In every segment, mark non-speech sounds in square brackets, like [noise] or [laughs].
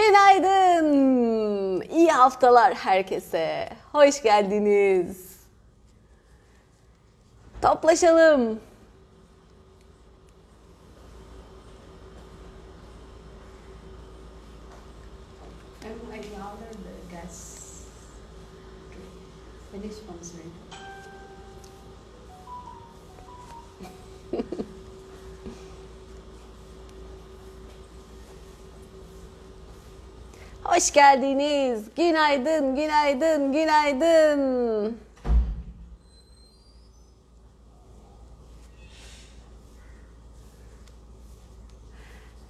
Günaydın. İyi haftalar herkese. Hoş geldiniz. Toplaşalım. Hoş geldiniz. Günaydın, günaydın, günaydın.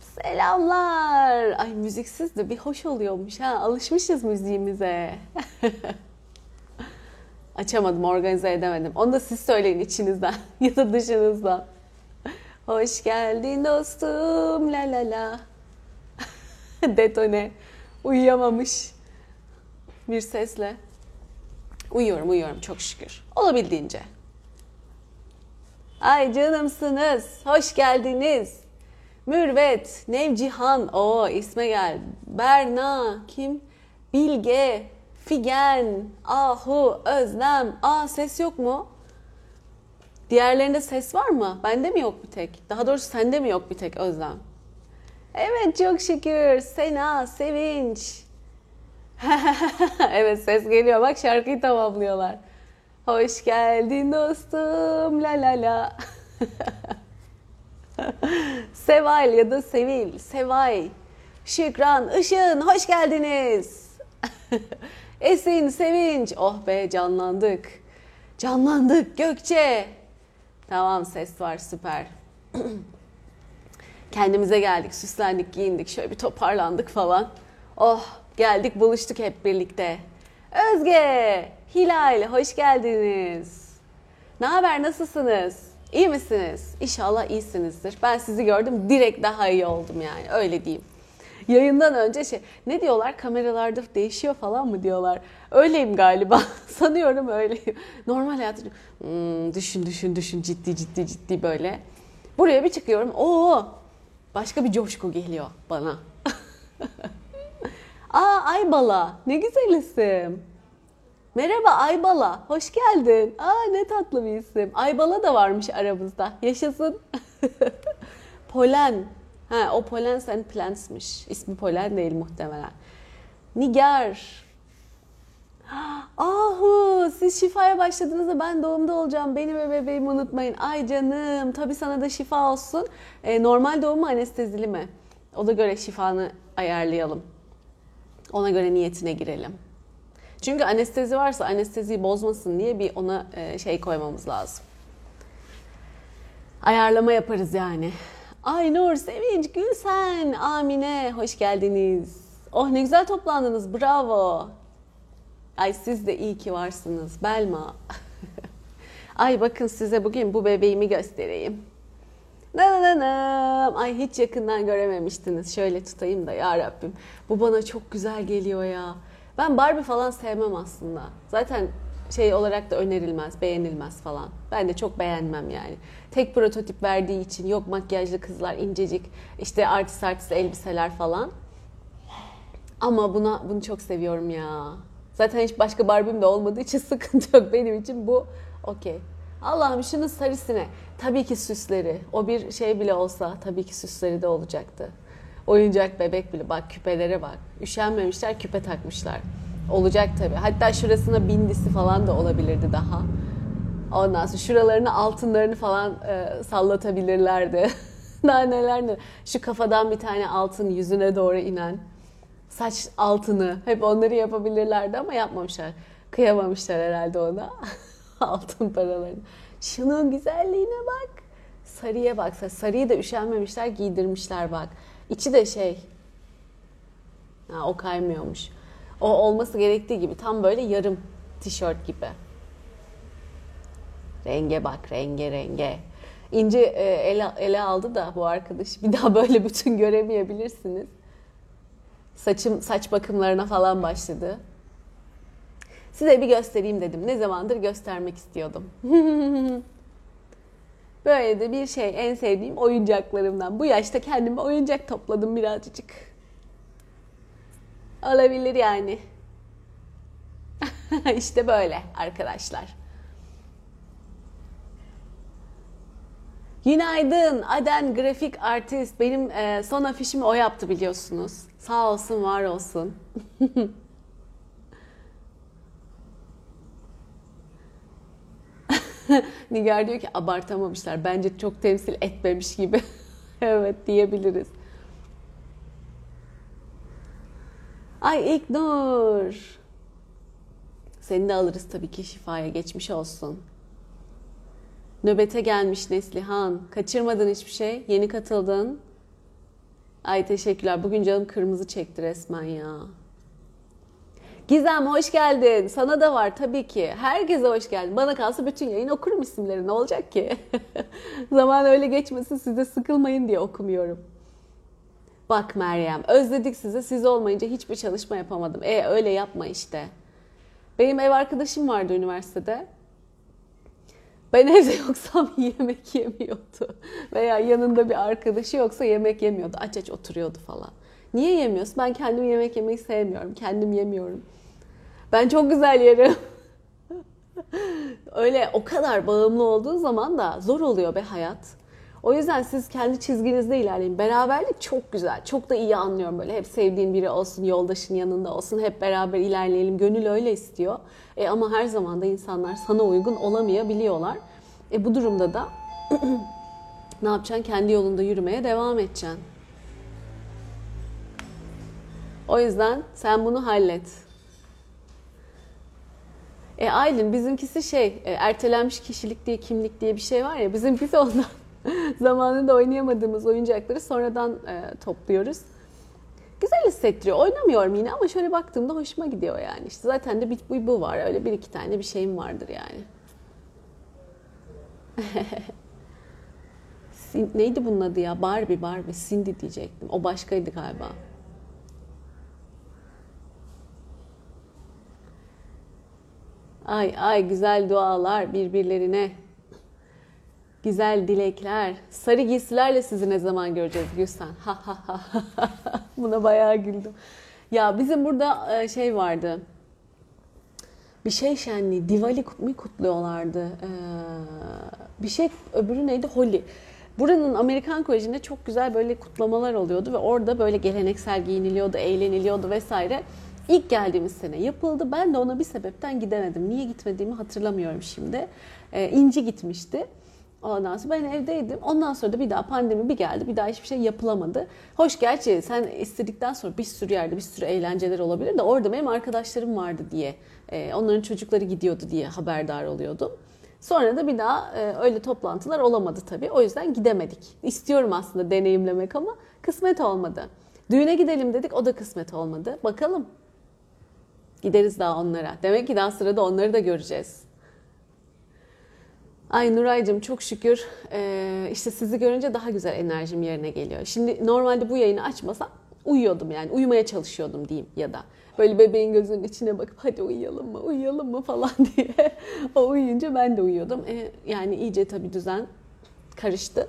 Selamlar. Ay müziksiz de bir hoş oluyormuş ha. Alışmışız müziğimize. [laughs] Açamadım, organize edemedim. Onu da siz söyleyin içinizden [laughs] ya da dışınızdan. Hoş geldin dostum la la la. [laughs] Detone. Uyuyamamış bir sesle. Uyuyorum, uyuyorum çok şükür. Olabildiğince. Ay canımsınız. Hoş geldiniz. Mürvet, Nevcihan, o isme gel. Berna, kim? Bilge, Figen, Ahu, Özlem. Aa ses yok mu? Diğerlerinde ses var mı? Bende mi yok bir tek? Daha doğrusu sende mi yok bir tek Özlem? Evet çok şükür. Sena, Sevinç. [laughs] evet ses geliyor. Bak şarkıyı tamamlıyorlar. Hoş geldin dostum la la la. [laughs] Seval ya da Sevil, Sevay, Şükran, Işın hoş geldiniz. [laughs] Esin, Sevinç. Oh be canlandık. Canlandık Gökçe. Tamam ses var süper. [clears throat] Kendimize geldik, süslendik, giyindik, şöyle bir toparlandık falan. Oh, geldik, buluştuk hep birlikte. Özge, Hilal, hoş geldiniz. Ne haber, nasılsınız? İyi misiniz? İnşallah iyisinizdir. Ben sizi gördüm, direkt daha iyi oldum yani, öyle diyeyim. Yayından önce şey, ne diyorlar? Kameralarda değişiyor falan mı diyorlar? Öyleyim galiba. [laughs] Sanıyorum öyleyim. Normal hayatı hmm, düşün, düşün, düşün, ciddi, ciddi, ciddi böyle. Buraya bir çıkıyorum. Oo, başka bir coşku geliyor bana. [laughs] Aa Aybala ne güzel isim. Merhaba Aybala hoş geldin. Aa ne tatlı bir isim. Aybala da varmış aramızda. Yaşasın. [laughs] Polen. Ha o Polen sen Plants'mış. İsmi Polen değil muhtemelen. Nigar. Ahu siz şifaya başladınız da ben doğumda olacağım. Beni ve bebeğimi unutmayın. Ay canım tabii sana da şifa olsun. E, normal doğum mu anestezili mi? O da göre şifanı ayarlayalım. Ona göre niyetine girelim. Çünkü anestezi varsa anesteziyi bozmasın diye bir ona e, şey koymamız lazım. Ayarlama yaparız yani. Ay Nur, Sevinç, Gülsen, Amine hoş geldiniz. Oh ne güzel toplandınız bravo. Ay siz de iyi ki varsınız. Belma. [laughs] Ay bakın size bugün bu bebeğimi göstereyim. Nananam. Ay hiç yakından görememiştiniz. Şöyle tutayım da ya Rabbim. Bu bana çok güzel geliyor ya. Ben Barbie falan sevmem aslında. Zaten şey olarak da önerilmez, beğenilmez falan. Ben de çok beğenmem yani. Tek prototip verdiği için yok makyajlı kızlar incecik, işte artist artist elbiseler falan. Ama buna bunu çok seviyorum ya. Zaten hiç başka Barbie'm de olmadığı için [laughs] sıkıntı yok benim için bu okey. Allah'ım şunun sarısine. Tabii ki süsleri. O bir şey bile olsa tabii ki süsleri de olacaktı. Oyuncak bebek bile. Bak küpelere bak. Üşenmemişler küpe takmışlar. Olacak tabii. Hatta şurasına bindisi falan da olabilirdi daha. Ondan sonra şuralarını altınlarını falan e, sallatabilirlerdi. [laughs] daha neler ne. Şu kafadan bir tane altın yüzüne doğru inen. Saç altını. Hep onları yapabilirlerdi ama yapmamışlar. Kıyamamışlar herhalde ona. [laughs] altın paralarını. Şunun güzelliğine bak. Sarıya bak. Sarıyı da üşenmemişler giydirmişler bak. İçi de şey. Ha, o kaymıyormuş. O olması gerektiği gibi tam böyle yarım tişört gibi. Renge bak renge renge. İnce e, ele, ele aldı da bu arkadaş. Bir daha böyle bütün göremeyebilirsiniz. Saçım saç bakımlarına falan başladı. Size bir göstereyim dedim. Ne zamandır göstermek istiyordum. [laughs] Böyle de bir şey en sevdiğim oyuncaklarımdan. Bu yaşta kendime oyuncak topladım birazcık. Olabilir yani. [laughs] işte böyle arkadaşlar. Günaydın Aden grafik artist. Benim e, son afişimi o yaptı biliyorsunuz. Sağ olsun var olsun. [laughs] Nigar diyor ki abartamamışlar. Bence çok temsil etmemiş gibi. [laughs] evet diyebiliriz. Ay İknur. Seni de alırız tabii ki şifaya geçmiş olsun. Nöbete gelmiş Neslihan. Kaçırmadın hiçbir şey. Yeni katıldın. Ay teşekkürler. Bugün canım kırmızı çekti resmen ya. Gizem hoş geldin. Sana da var tabii ki. Herkese hoş geldin. Bana kalsa bütün yayın okurum isimleri. Ne olacak ki? [laughs] Zaman öyle geçmesin size sıkılmayın diye okumuyorum. Bak Meryem özledik sizi. Siz olmayınca hiçbir çalışma yapamadım. E öyle yapma işte. Benim ev arkadaşım vardı üniversitede. Ben evde yoksam [laughs] yemek yemiyordu. Veya yanında bir arkadaşı yoksa yemek yemiyordu. Aç aç oturuyordu falan. Niye yemiyorsun? Ben kendim yemek yemeyi sevmiyorum. Kendim yemiyorum. Ben çok güzel yerim. [laughs] Öyle o kadar bağımlı olduğu zaman da zor oluyor be hayat. O yüzden siz kendi çizginizde ilerleyin. Beraberlik çok güzel. Çok da iyi anlıyorum böyle. Hep sevdiğin biri olsun, yoldaşın yanında olsun. Hep beraber ilerleyelim. Gönül öyle istiyor. E ama her zaman da insanlar sana uygun olamayabiliyorlar. E bu durumda da [clears throat] ne yapacaksın? Kendi yolunda yürümeye devam edeceksin. O yüzden sen bunu hallet. E Aylin bizimkisi şey e, ertelenmiş kişilik diye kimlik diye bir şey var ya bizimkisi ondan [laughs] zamanında oynayamadığımız oyuncakları sonradan e, topluyoruz. Güzel hissettiriyor. Oynamıyorum yine ama şöyle baktığımda hoşuma gidiyor yani. İşte zaten de bir bu, bu var. Öyle bir iki tane bir şeyim vardır yani. [laughs] Neydi bunun adı ya? Barbie, Barbie. Cindy diyecektim. O başkaydı galiba. Ay ay güzel dualar birbirlerine. Güzel dilekler. Sarı giysilerle sizi ne zaman göreceğiz Gülsen? Ha ha ha. Buna bayağı güldüm. Ya bizim burada şey vardı. Bir şey şenliği, Diwali mi kutluyorlardı? Ee, bir şey öbürü neydi? Holi. Buranın Amerikan Koleji'nde çok güzel böyle kutlamalar oluyordu ve orada böyle geleneksel giyiniliyordu, eğleniliyordu vesaire. İlk geldiğimiz sene yapıldı. Ben de ona bir sebepten gidemedim. Niye gitmediğimi hatırlamıyorum şimdi. Ee, İnci gitmişti. Ondan sonra ben evdeydim. Ondan sonra da bir daha pandemi bir geldi. Bir daha hiçbir şey yapılamadı. Hoş gerçi sen istedikten sonra bir sürü yerde bir sürü eğlenceler olabilir de orada benim arkadaşlarım vardı diye. E, onların çocukları gidiyordu diye haberdar oluyordum. Sonra da bir daha e, öyle toplantılar olamadı tabii. O yüzden gidemedik. İstiyorum aslında deneyimlemek ama kısmet olmadı. Düğüne gidelim dedik o da kısmet olmadı. Bakalım. Gideriz daha onlara. Demek ki daha sırada onları da göreceğiz. Ay Nuray'cığım çok şükür ee, işte sizi görünce daha güzel enerjim yerine geliyor. Şimdi normalde bu yayını açmasam uyuyordum yani uyumaya çalışıyordum diyeyim ya da. Böyle bebeğin gözünün içine bakıp hadi uyuyalım mı uyuyalım mı falan [laughs] diye. o uyuyunca ben de uyuyordum. E, yani iyice tabii düzen karıştı.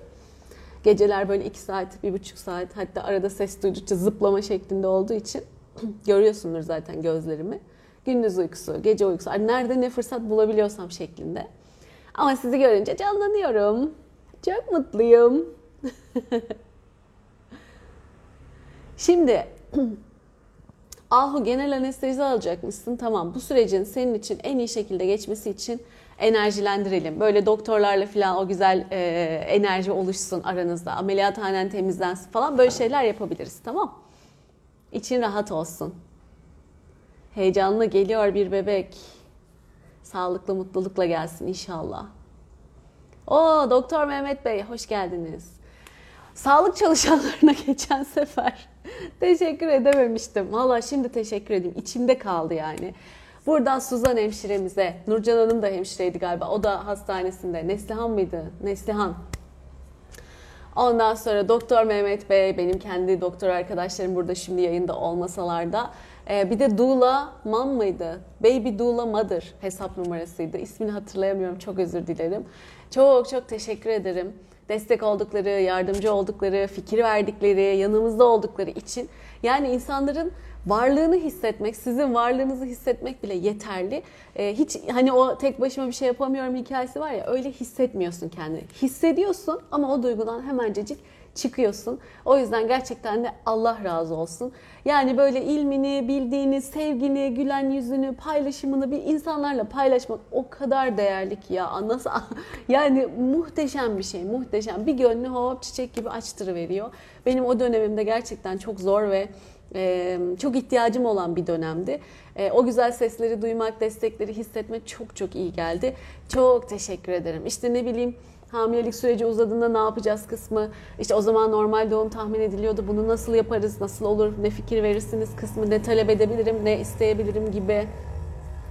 Geceler böyle iki saat, bir buçuk saat hatta arada ses duydukça zıplama şeklinde olduğu için [clears throat] görüyorsundur zaten gözlerimi. Gündüz uykusu, gece uykusu, nerede ne fırsat bulabiliyorsam şeklinde. Ama sizi görünce canlanıyorum. Çok mutluyum. [laughs] Şimdi [clears throat] Ahu genel anestezi alacakmışsın. Tamam bu sürecin senin için en iyi şekilde geçmesi için enerjilendirelim. Böyle doktorlarla falan o güzel e, enerji oluşsun aranızda. Ameliyathanen temizlensin falan böyle şeyler yapabiliriz tamam. İçin rahat olsun. Heyecanlı geliyor bir bebek. Sağlıklı, mutlulukla gelsin inşallah. O Doktor Mehmet Bey hoş geldiniz. Sağlık çalışanlarına [laughs] geçen sefer teşekkür edememiştim. Valla şimdi teşekkür edeyim. İçimde kaldı yani. Buradan Suzan hemşiremize, Nurcan Hanım da hemşireydi galiba. O da hastanesinde. Neslihan mıydı? Neslihan. Ondan sonra Doktor Mehmet Bey, benim kendi doktor arkadaşlarım burada şimdi yayında olmasalar da ee, bir de Dula Mam mıydı? Baby Dula Mother hesap numarasıydı. İsmini hatırlayamıyorum. Çok özür dilerim. Çok çok teşekkür ederim. destek oldukları, yardımcı oldukları, fikir verdikleri, yanımızda oldukları için yani insanların varlığını hissetmek, sizin varlığınızı hissetmek bile yeterli. Ee, hiç hani o tek başıma bir şey yapamıyorum hikayesi var ya öyle hissetmiyorsun kendini. Hissediyorsun ama o duygudan hemencecik çıkıyorsun. O yüzden gerçekten de Allah razı olsun. Yani böyle ilmini, bildiğini, sevgini, gülen yüzünü, paylaşımını bir insanlarla paylaşmak o kadar değerli ki ya. Nasıl [laughs] yani muhteşem bir şey, muhteşem. Bir gönlü hop çiçek gibi açtırıveriyor. Benim o dönemimde gerçekten çok zor ve ee, çok ihtiyacım olan bir dönemdi. Ee, o güzel sesleri duymak, destekleri hissetmek çok çok iyi geldi. Çok teşekkür ederim. İşte ne bileyim hamilelik süreci uzadığında ne yapacağız kısmı, işte o zaman normal doğum tahmin ediliyordu. Bunu nasıl yaparız, nasıl olur, ne fikir verirsiniz kısmı, ne talep edebilirim, ne isteyebilirim gibi.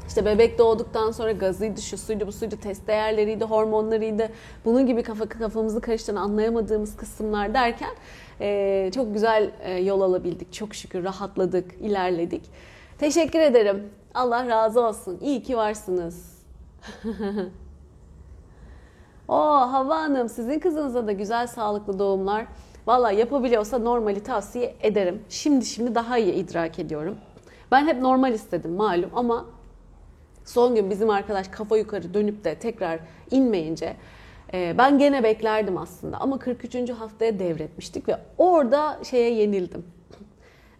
İşte bebek doğduktan sonra gazıydı, şu suydu, bu suydu, test değerleriydi, hormonlarıydı. Bunun gibi kafa kafamızı karıştıran anlayamadığımız kısımlar derken e, çok güzel e, yol alabildik. Çok şükür rahatladık, ilerledik. Teşekkür ederim. Allah razı olsun. İyi ki varsınız. [laughs] o Hava Hanım sizin kızınıza da güzel sağlıklı doğumlar. Valla yapabiliyorsa normali tavsiye ederim. Şimdi şimdi daha iyi idrak ediyorum. Ben hep normal istedim malum ama son gün bizim arkadaş kafa yukarı dönüp de tekrar inmeyince e, ben gene beklerdim aslında ama 43. haftaya devretmiştik ve orada şeye yenildim.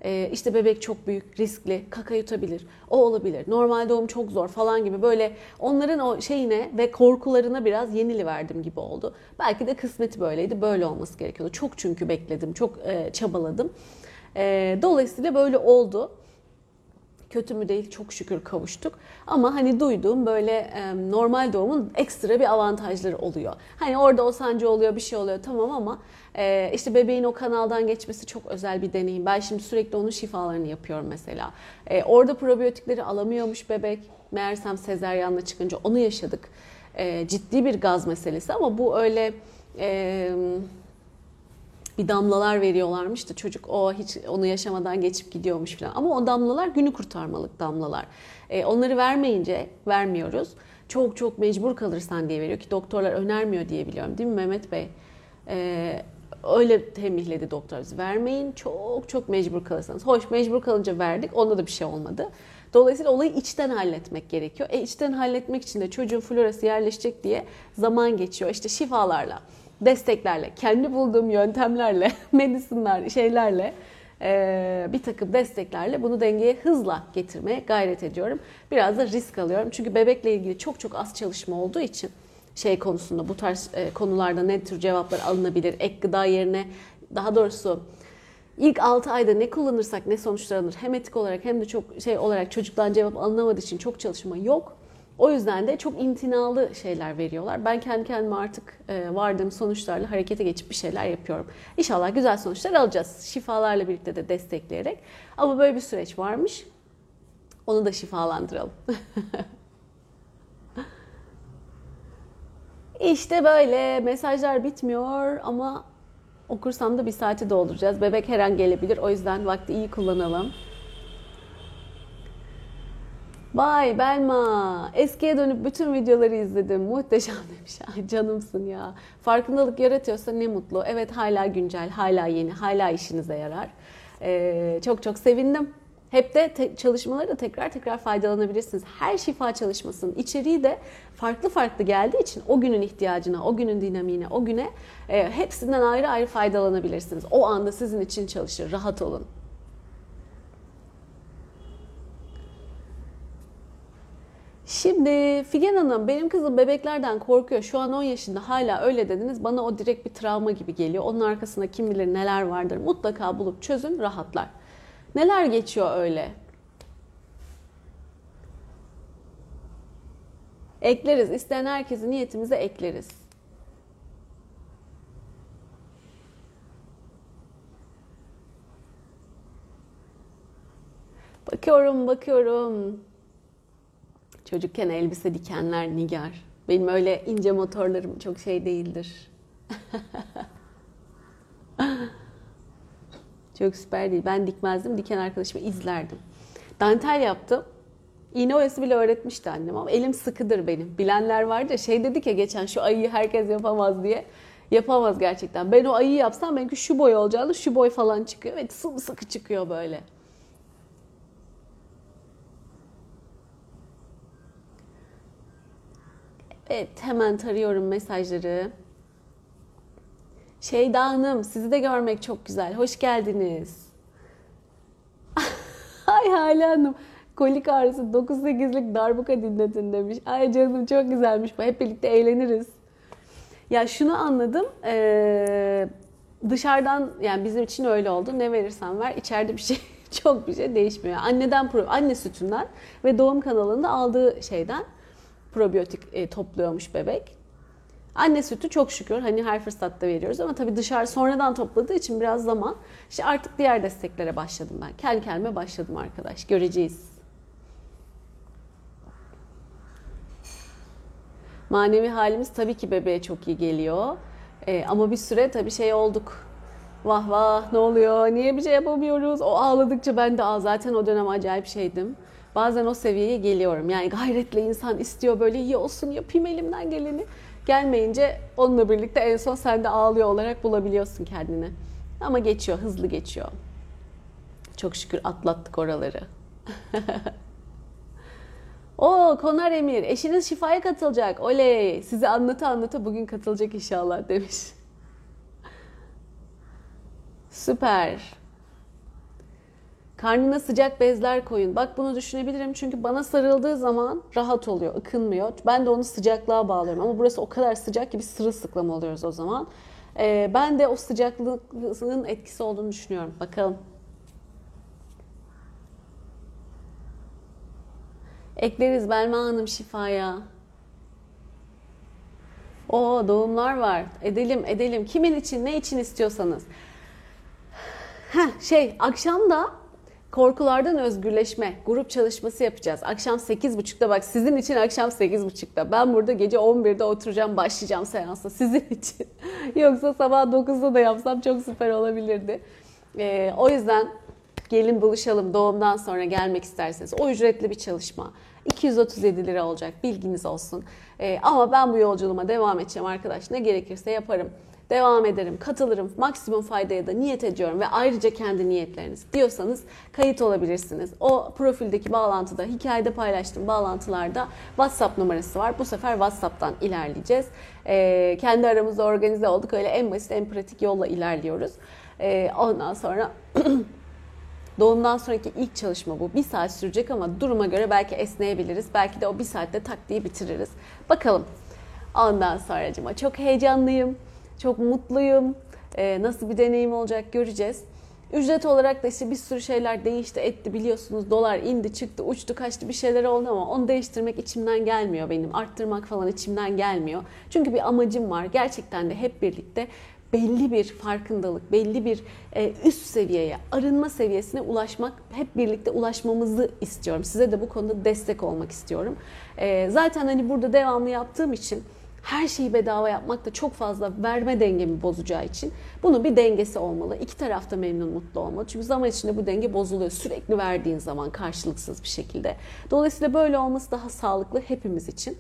Ee, işte bebek çok büyük, riskli, kaka yutabilir, o olabilir, normal doğum çok zor falan gibi böyle onların o şeyine ve korkularına biraz yeniliverdim gibi oldu. Belki de kısmeti böyleydi, böyle olması gerekiyordu. Çok çünkü bekledim, çok e, çabaladım. E, dolayısıyla böyle oldu. Kötü mü değil çok şükür kavuştuk. Ama hani duyduğum böyle e, normal doğumun ekstra bir avantajları oluyor. Hani orada o sancı oluyor bir şey oluyor tamam ama e, işte bebeğin o kanaldan geçmesi çok özel bir deneyim. Ben şimdi sürekli onun şifalarını yapıyorum mesela. E, orada probiyotikleri alamıyormuş bebek. Meğersem sezeryanla çıkınca onu yaşadık. E, ciddi bir gaz meselesi ama bu öyle... E, bir damlalar veriyorlarmış da çocuk o hiç onu yaşamadan geçip gidiyormuş falan. Ama o damlalar günü kurtarmalık damlalar. E, onları vermeyince vermiyoruz. Çok çok mecbur kalırsan diye veriyor ki doktorlar önermiyor diye biliyorum değil mi Mehmet Bey? E, öyle tembihledi doktoruz. Vermeyin çok çok mecbur kalırsanız. Hoş mecbur kalınca verdik onda da bir şey olmadı. Dolayısıyla olayı içten halletmek gerekiyor. E içten halletmek için de çocuğun florası yerleşecek diye zaman geçiyor. İşte şifalarla desteklerle, kendi bulduğum yöntemlerle, [laughs] medisinler, şeylerle e, bir takım desteklerle bunu dengeye hızla getirmeye gayret ediyorum. Biraz da risk alıyorum. Çünkü bebekle ilgili çok çok az çalışma olduğu için şey konusunda bu tarz e, konularda ne tür cevaplar alınabilir? Ek gıda yerine daha doğrusu ilk 6 ayda ne kullanırsak ne sonuçlar alınır hem etik olarak hem de çok şey olarak çocuktan cevap alınamadığı için çok çalışma yok. O yüzden de çok intinalı şeyler veriyorlar. Ben kendi kendime artık e, vardığım sonuçlarla harekete geçip bir şeyler yapıyorum. İnşallah güzel sonuçlar alacağız. Şifalarla birlikte de destekleyerek. Ama böyle bir süreç varmış. Onu da şifalandıralım. [laughs] İşte böyle mesajlar bitmiyor ama okursam da bir saati dolduracağız. Bebek her an gelebilir. O yüzden vakti iyi kullanalım. Vay Belma, eskiye dönüp bütün videoları izledim. Muhteşem demiş. Ay [laughs] canımsın ya. Farkındalık yaratıyorsa ne mutlu. Evet hala güncel, hala yeni, hala işinize yarar. Ee, çok çok sevindim. Hep de te- çalışmaları da tekrar tekrar faydalanabilirsiniz. Her şifa çalışmasının içeriği de farklı farklı geldiği için o günün ihtiyacına, o günün dinamiğine, o güne e, hepsinden ayrı ayrı faydalanabilirsiniz. O anda sizin için çalışır. Rahat olun. Şimdi Figen Hanım benim kızım bebeklerden korkuyor. Şu an 10 yaşında hala öyle dediniz. Bana o direkt bir travma gibi geliyor. Onun arkasında kim bilir neler vardır. Mutlaka bulup çözün rahatlar. Neler geçiyor öyle? Ekleriz. İsteyen herkesi niyetimize ekleriz. Bakıyorum, bakıyorum. Çocukken elbise dikenler nigar. Benim öyle ince motorlarım çok şey değildir. [laughs] çok süper değil. Ben dikmezdim. Diken arkadaşıma izlerdim. Dantel yaptım. İğne oyası bile öğretmişti annem ama elim sıkıdır benim. Bilenler vardı ya şey dedik ya geçen şu ayıyı herkes yapamaz diye. Yapamaz gerçekten. Ben o ayı yapsam belki şu boy olacağını şu boy falan çıkıyor. Evet sımsıkı çıkıyor böyle. Evet hemen tarıyorum mesajları. Şeyda Hanım sizi de görmek çok güzel. Hoş geldiniz. [laughs] Ay Hale Hanım. Kolik ağrısı 9-8'lik darbuka dinletin demiş. Ay canım çok güzelmiş bu. Hep birlikte eğleniriz. Ya şunu anladım. Ee, dışarıdan yani bizim için öyle oldu. Ne verirsen ver içeride bir şey [laughs] çok bir şey değişmiyor. Anneden pro, anne sütünden ve doğum kanalında aldığı şeyden probiyotik e, topluyormuş bebek. Anne sütü çok şükür hani her fırsatta veriyoruz ama tabii dışarı sonradan topladığı için biraz zaman. İşte artık diğer desteklere başladım ben. Kendi kendime başladım arkadaş. Göreceğiz. Manevi halimiz tabii ki bebeğe çok iyi geliyor. Ee, ama bir süre tabii şey olduk. Vah vah ne oluyor? Niye bir şey yapamıyoruz? O ağladıkça ben de Aa, zaten o dönem acayip şeydim. Bazen o seviyeye geliyorum. Yani gayretle insan istiyor böyle iyi olsun yapayım elimden geleni. Gelmeyince onunla birlikte en son sen de ağlıyor olarak bulabiliyorsun kendini. Ama geçiyor, hızlı geçiyor. Çok şükür atlattık oraları. [laughs] O Konar Emir, eşiniz şifaya katılacak. Oley! Size anlata anlata bugün katılacak inşallah demiş. Süper. Karnına sıcak bezler koyun. Bak bunu düşünebilirim çünkü bana sarıldığı zaman rahat oluyor, ıkınmıyor. Ben de onu sıcaklığa bağlıyorum ama burası o kadar sıcak ki bir sırılsıklam oluyoruz o zaman. Ee, ben de o sıcaklığın etkisi olduğunu düşünüyorum. Bakalım. Ekleriz Belma Hanım şifaya. O doğumlar var. Edelim edelim. Kimin için ne için istiyorsanız. Heh, şey akşam da korkulardan özgürleşme grup çalışması yapacağız. Akşam 8.30'da bak sizin için akşam 8.30'da. Ben burada gece 11'de oturacağım başlayacağım seansa sizin [laughs] için. Yoksa sabah 9'da da yapsam çok süper olabilirdi. Ee, o yüzden gelin buluşalım doğumdan sonra gelmek isterseniz. O ücretli bir çalışma. 237 lira olacak bilginiz olsun. Ee, ama ben bu yolculuğuma devam edeceğim arkadaş. Ne gerekirse yaparım. Devam ederim, katılırım, maksimum faydaya da niyet ediyorum ve ayrıca kendi niyetleriniz diyorsanız kayıt olabilirsiniz. O profildeki bağlantıda, hikayede paylaştığım bağlantılarda WhatsApp numarası var. Bu sefer WhatsApp'tan ilerleyeceğiz. Ee, kendi aramızda organize olduk. Öyle en basit, en pratik yolla ilerliyoruz. Ee, ondan sonra [clears throat] Doğumdan sonraki ilk çalışma bu. Bir saat sürecek ama duruma göre belki esneyebiliriz. Belki de o bir saatte tak diye bitiririz. Bakalım. Ondan sonracıma çok heyecanlıyım. Çok mutluyum. Ee, nasıl bir deneyim olacak göreceğiz. Ücret olarak da işte bir sürü şeyler değişti etti biliyorsunuz. Dolar indi çıktı uçtu kaçtı bir şeyler oldu ama onu değiştirmek içimden gelmiyor benim. Arttırmak falan içimden gelmiyor. Çünkü bir amacım var. Gerçekten de hep birlikte belli bir farkındalık, belli bir e, üst seviyeye, arınma seviyesine ulaşmak, hep birlikte ulaşmamızı istiyorum. Size de bu konuda destek olmak istiyorum. E, zaten hani burada devamlı yaptığım için her şeyi bedava yapmak da çok fazla verme dengemi bozacağı için bunun bir dengesi olmalı. İki tarafta memnun mutlu olmalı. Çünkü zaman içinde bu denge bozuluyor. Sürekli verdiğin zaman karşılıksız bir şekilde. Dolayısıyla böyle olması daha sağlıklı hepimiz için.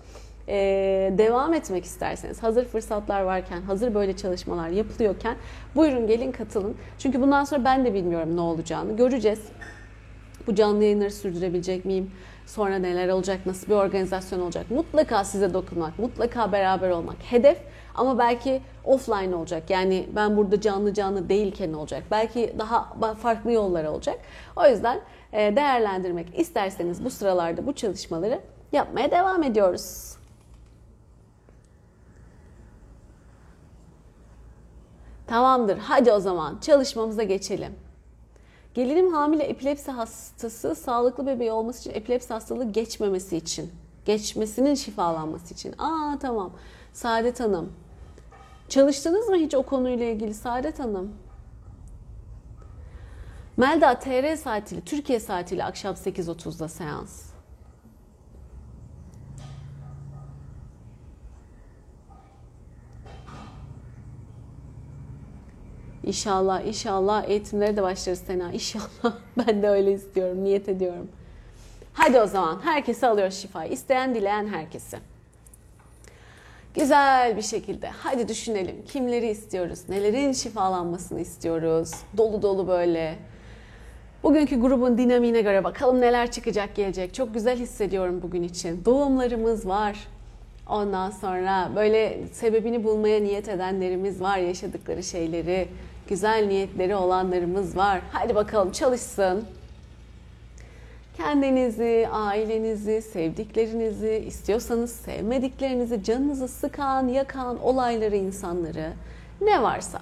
Ee, devam etmek isterseniz hazır fırsatlar varken, hazır böyle çalışmalar yapılıyorken buyurun gelin katılın. Çünkü bundan sonra ben de bilmiyorum ne olacağını. Göreceğiz. Bu canlı yayınları sürdürebilecek miyim? Sonra neler olacak? Nasıl bir organizasyon olacak? Mutlaka size dokunmak, mutlaka beraber olmak. Hedef ama belki offline olacak. Yani ben burada canlı canlı değilken olacak. Belki daha farklı yollar olacak. O yüzden e, değerlendirmek isterseniz bu sıralarda bu çalışmaları yapmaya devam ediyoruz. Tamamdır. Hadi o zaman çalışmamıza geçelim. Gelinim hamile epilepsi hastası sağlıklı bebeği olması için epilepsi hastalığı geçmemesi için. Geçmesinin şifalanması için. Aa tamam. Saadet Hanım. Çalıştınız mı hiç o konuyla ilgili Saadet Hanım? Melda TR saatiyle, Türkiye saatiyle akşam 8.30'da seans. İnşallah, inşallah eğitimlere de başlarız Sena. İnşallah. [laughs] Ben de öyle istiyorum, niyet ediyorum. Hadi o zaman herkese alıyoruz şifayı. İsteyen, dileyen herkese. Güzel bir şekilde hadi düşünelim kimleri istiyoruz, nelerin şifalanmasını istiyoruz. Dolu dolu böyle. Bugünkü grubun dinamiğine göre bakalım neler çıkacak gelecek. Çok güzel hissediyorum bugün için. Doğumlarımız var. Ondan sonra böyle sebebini bulmaya niyet edenlerimiz var, yaşadıkları şeyleri, güzel niyetleri olanlarımız var. Hadi bakalım çalışsın. Kendinizi, ailenizi, sevdiklerinizi, istiyorsanız sevmediklerinizi, canınızı sıkan, yakan olayları, insanları ne varsa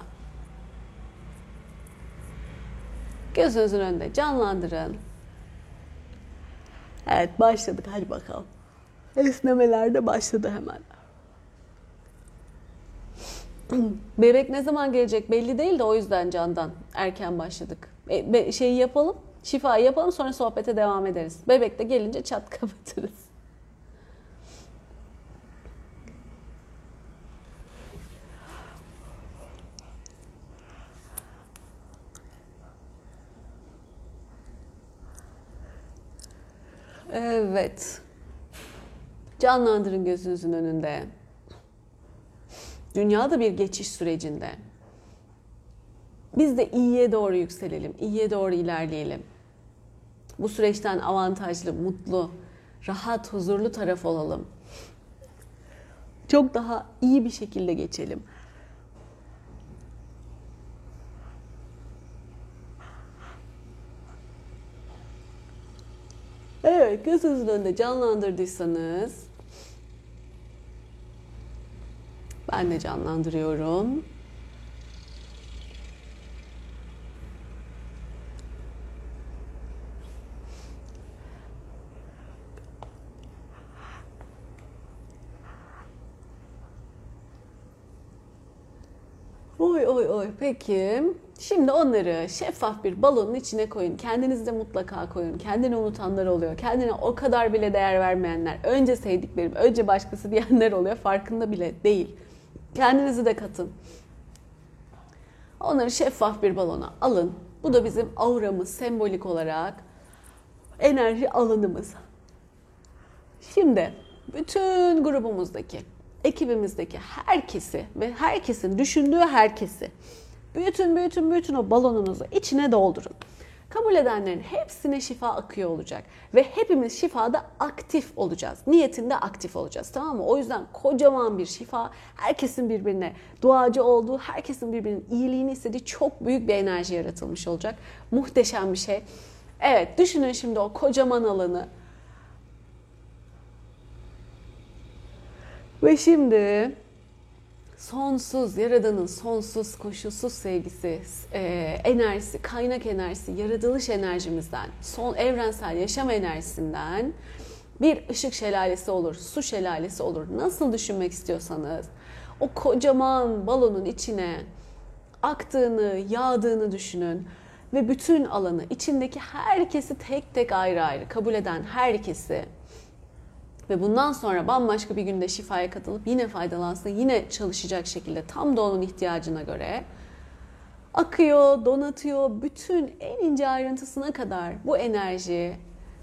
gözünüzün önünde canlandırın. Evet başladık hadi bakalım. Esnemeler de başladı hemen. [clears throat] Bebek ne zaman gelecek belli değil de o yüzden candan erken başladık. E, şeyi yapalım, şifayı yapalım sonra sohbete devam ederiz. Bebek de gelince çat [laughs] kapatırız. Evet. Canlandırın gözünüzün önünde. Dünya da bir geçiş sürecinde. Biz de iyiye doğru yükselelim, iyiye doğru ilerleyelim. Bu süreçten avantajlı, mutlu, rahat, huzurlu taraf olalım. Çok daha iyi bir şekilde geçelim. Evet, gözünüzün önünde canlandırdıysanız ben de canlandırıyorum. Oy oy oy peki. Şimdi onları şeffaf bir balonun içine koyun. Kendinizi de mutlaka koyun. Kendini unutanlar oluyor. Kendine o kadar bile değer vermeyenler. Önce sevdiklerim, önce başkası diyenler oluyor. Farkında bile değil. Kendinizi de katın. Onları şeffaf bir balona alın. Bu da bizim auramız sembolik olarak enerji alanımız. Şimdi bütün grubumuzdaki, ekibimizdeki herkesi ve herkesin düşündüğü herkesi bütün bütün bütün o balonunuzu içine doldurun. Kabul edenlerin hepsine şifa akıyor olacak. Ve hepimiz şifada aktif olacağız. Niyetinde aktif olacağız tamam mı? O yüzden kocaman bir şifa, herkesin birbirine duacı olduğu, herkesin birbirinin iyiliğini istediği çok büyük bir enerji yaratılmış olacak. Muhteşem bir şey. Evet düşünün şimdi o kocaman alanı. Ve şimdi sonsuz, Yaradan'ın sonsuz, koşulsuz sevgisi, e, enerjisi, kaynak enerjisi, yaratılış enerjimizden, son evrensel yaşam enerjisinden bir ışık şelalesi olur, su şelalesi olur. Nasıl düşünmek istiyorsanız o kocaman balonun içine aktığını, yağdığını düşünün ve bütün alanı, içindeki herkesi tek tek ayrı ayrı kabul eden herkesi ve bundan sonra bambaşka bir günde şifaya katılıp yine faydalansın, yine çalışacak şekilde tam da onun ihtiyacına göre akıyor, donatıyor. Bütün en ince ayrıntısına kadar bu enerji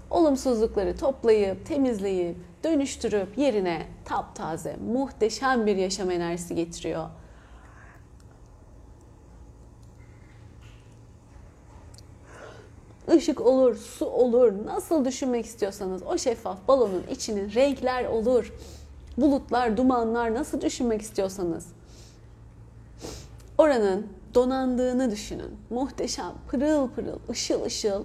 olumsuzlukları toplayıp, temizleyip, dönüştürüp yerine taptaze, muhteşem bir yaşam enerjisi getiriyor. Işık olur, su olur, nasıl düşünmek istiyorsanız o şeffaf balonun içinin renkler olur. Bulutlar, dumanlar nasıl düşünmek istiyorsanız. Oranın donandığını düşünün. Muhteşem, pırıl pırıl, ışıl ışıl.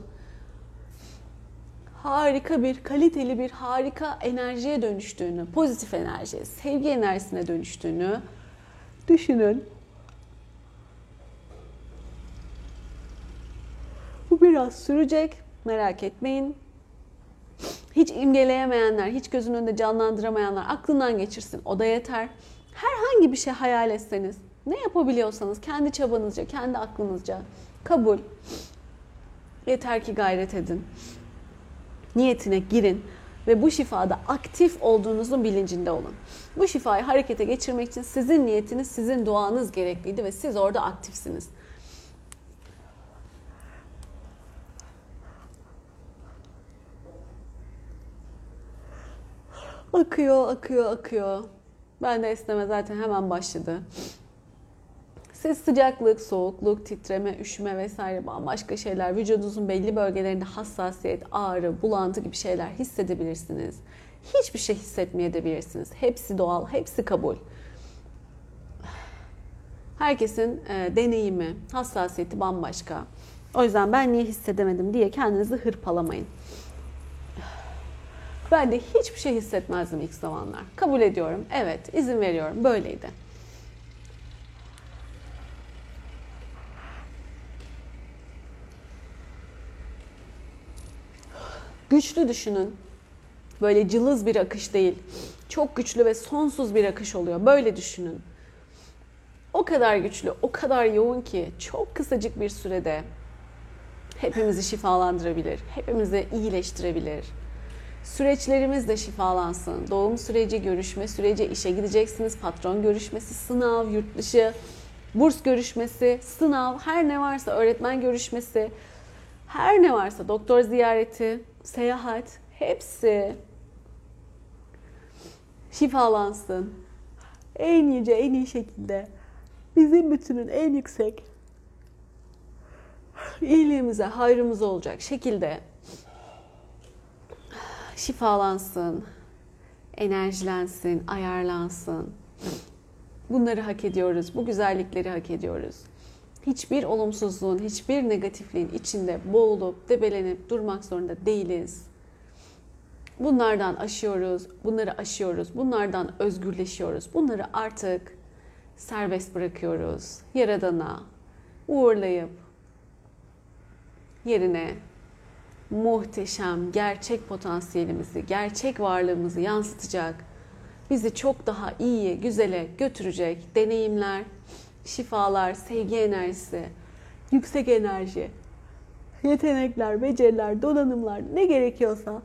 Harika bir, kaliteli bir harika enerjiye dönüştüğünü, pozitif enerji, sevgi enerjisine dönüştüğünü düşünün. Bu biraz sürecek. Merak etmeyin. Hiç imgeleyemeyenler, hiç gözünün önünde canlandıramayanlar aklından geçirsin. O da yeter. Herhangi bir şey hayal etseniz, ne yapabiliyorsanız kendi çabanızca, kendi aklınızca kabul. Yeter ki gayret edin. Niyetine girin ve bu şifada aktif olduğunuzun bilincinde olun. Bu şifayı harekete geçirmek için sizin niyetiniz, sizin duanız gerekliydi ve siz orada aktifsiniz. Akıyor, akıyor, akıyor. Ben de esneme zaten hemen başladı. Siz sıcaklık, soğukluk, titreme, üşüme vesaire bambaşka şeyler, vücudunuzun belli bölgelerinde hassasiyet, ağrı, bulantı gibi şeyler hissedebilirsiniz. Hiçbir şey hissetmeyebilirsiniz. Hepsi doğal, hepsi kabul. Herkesin e, deneyimi, hassasiyeti bambaşka. O yüzden ben niye hissedemedim diye kendinizi hırpalamayın. Ben de hiçbir şey hissetmezdim ilk zamanlar. Kabul ediyorum. Evet, izin veriyorum. Böyleydi. Güçlü düşünün. Böyle cılız bir akış değil. Çok güçlü ve sonsuz bir akış oluyor. Böyle düşünün. O kadar güçlü, o kadar yoğun ki çok kısacık bir sürede hepimizi şifalandırabilir, hepimizi iyileştirebilir. Süreçlerimiz de şifalansın. Doğum süreci, görüşme süreci, işe gideceksiniz, patron görüşmesi, sınav, yurt dışı, burs görüşmesi, sınav, her ne varsa öğretmen görüşmesi, her ne varsa doktor ziyareti, seyahat, hepsi şifalansın. En iyice, en iyi şekilde bizim bütünün en yüksek iyiliğimize, hayrımıza olacak şekilde şifalansın, enerjilensin, ayarlansın. Bunları hak ediyoruz, bu güzellikleri hak ediyoruz. Hiçbir olumsuzluğun, hiçbir negatifliğin içinde boğulup, debelenip durmak zorunda değiliz. Bunlardan aşıyoruz, bunları aşıyoruz, bunlardan özgürleşiyoruz. Bunları artık serbest bırakıyoruz. Yaradana uğurlayıp yerine muhteşem gerçek potansiyelimizi, gerçek varlığımızı yansıtacak, bizi çok daha iyi, güzele götürecek deneyimler, şifalar, sevgi enerjisi, yüksek enerji, yetenekler, beceriler, donanımlar ne gerekiyorsa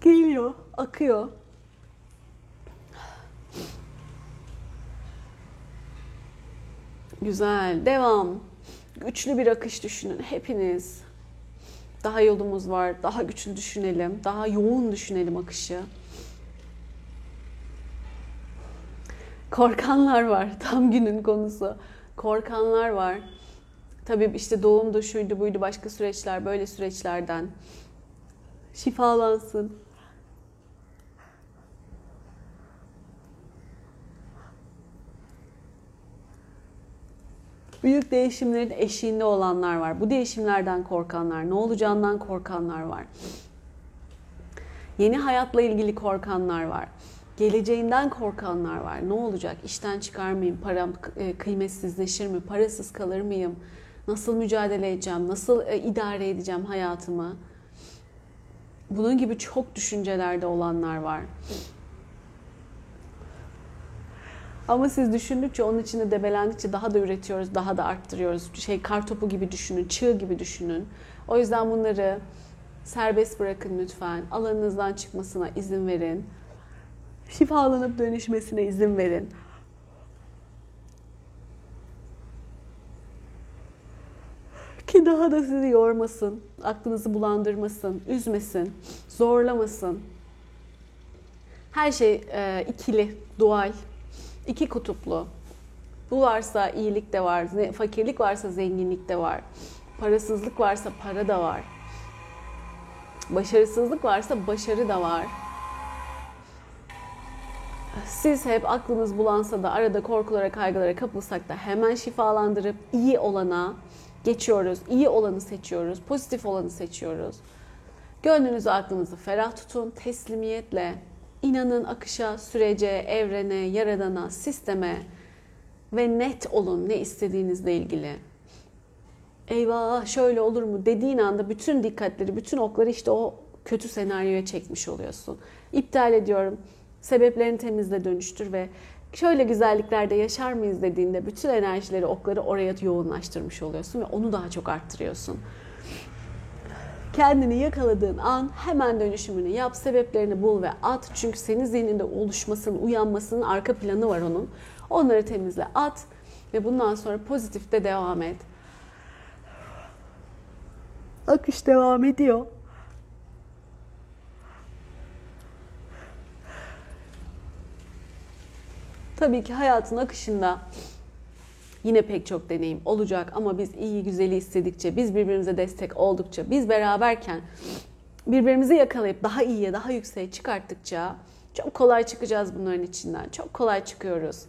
geliyor, akıyor. Güzel, devam. Güçlü bir akış düşünün hepiniz. Daha yolumuz var, daha güçlü düşünelim, daha yoğun düşünelim akışı. Korkanlar var, [laughs] tam günün konusu. Korkanlar var. Tabii işte doğumdu, şuydu, buydu, başka süreçler, böyle süreçlerden şifalansın. Büyük değişimlerin eşiğinde olanlar var. Bu değişimlerden korkanlar, ne olacağından korkanlar var. Yeni hayatla ilgili korkanlar var. Geleceğinden korkanlar var. Ne olacak? İşten çıkar mıyım? Param e, kıymetsizleşir mi? Parasız kalır mıyım? Nasıl mücadele edeceğim? Nasıl e, idare edeceğim hayatımı? Bunun gibi çok düşüncelerde olanlar var. Ama siz düşündükçe, onun içinde debelendikçe daha da üretiyoruz, daha da arttırıyoruz. Şey kar topu gibi düşünün, çığ gibi düşünün. O yüzden bunları serbest bırakın lütfen. Alanınızdan çıkmasına izin verin. Şifalanıp dönüşmesine izin verin. Ki daha da sizi yormasın, aklınızı bulandırmasın, üzmesin, zorlamasın. Her şey e, ikili, dual, iki kutuplu. Bu varsa iyilik de var, fakirlik varsa zenginlik de var. Parasızlık varsa para da var. Başarısızlık varsa başarı da var. Siz hep aklınız bulansa da arada korkulara, kaygılara kapılsak da hemen şifalandırıp iyi olana geçiyoruz. İyi olanı seçiyoruz. Pozitif olanı seçiyoruz. Gönlünüzü, aklınızı ferah tutun. Teslimiyetle inanın akışa, sürece, evrene, yaradana, sisteme ve net olun ne istediğinizle ilgili. Eyvah şöyle olur mu dediğin anda bütün dikkatleri, bütün okları işte o kötü senaryoya çekmiş oluyorsun. İptal ediyorum. Sebeplerini temizle dönüştür ve şöyle güzelliklerde yaşar mıyız dediğinde bütün enerjileri, okları oraya yoğunlaştırmış oluyorsun ve onu daha çok arttırıyorsun. Kendini yakaladığın an hemen dönüşümünü yap, sebeplerini bul ve at. Çünkü senin zihninde oluşmasının, uyanmasının arka planı var onun. Onları temizle, at ve bundan sonra pozitifte devam et. Akış devam ediyor. Tabii ki hayatın akışında yine pek çok deneyim olacak ama biz iyi güzeli istedikçe, biz birbirimize destek oldukça, biz beraberken birbirimizi yakalayıp daha iyiye, daha yükseğe çıkarttıkça çok kolay çıkacağız bunların içinden. Çok kolay çıkıyoruz.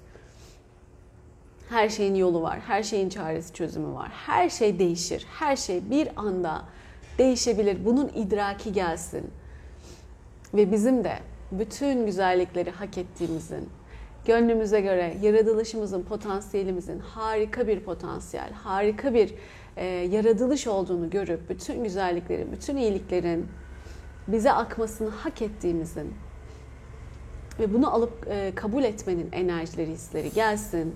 Her şeyin yolu var, her şeyin çaresi çözümü var. Her şey değişir, her şey bir anda değişebilir. Bunun idraki gelsin. Ve bizim de bütün güzellikleri hak ettiğimizin, gönlümüze göre yaratılışımızın, potansiyelimizin harika bir potansiyel, harika bir e, yaratılış olduğunu görüp bütün güzelliklerin, bütün iyiliklerin bize akmasını hak ettiğimizin ve bunu alıp e, kabul etmenin enerjileri, hisleri gelsin.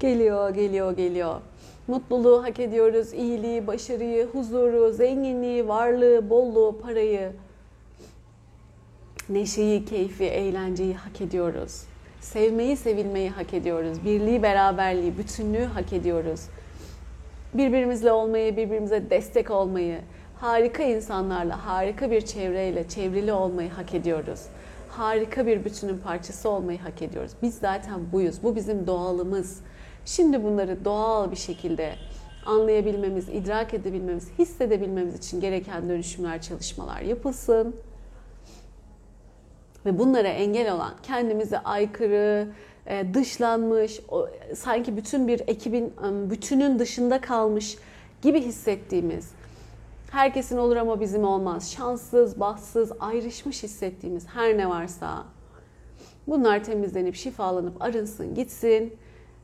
Geliyor, geliyor, geliyor. Mutluluğu hak ediyoruz, iyiliği, başarıyı, huzuru, zenginliği, varlığı, bolluğu, parayı, neşeyi, keyfi, eğlenceyi hak ediyoruz. Sevmeyi, sevilmeyi hak ediyoruz. Birliği, beraberliği, bütünlüğü hak ediyoruz. Birbirimizle olmayı, birbirimize destek olmayı, harika insanlarla, harika bir çevreyle çevrili olmayı hak ediyoruz. Harika bir bütünün parçası olmayı hak ediyoruz. Biz zaten buyuz. Bu bizim doğalımız. Şimdi bunları doğal bir şekilde anlayabilmemiz, idrak edebilmemiz, hissedebilmemiz için gereken dönüşümler, çalışmalar yapılsın. Ve bunlara engel olan, kendimize aykırı, e, dışlanmış, sanki bütün bir ekibin bütünün dışında kalmış gibi hissettiğimiz, herkesin olur ama bizim olmaz, şanssız, bahtsız, ayrışmış hissettiğimiz her ne varsa bunlar temizlenip şifalanıp arınsın, gitsin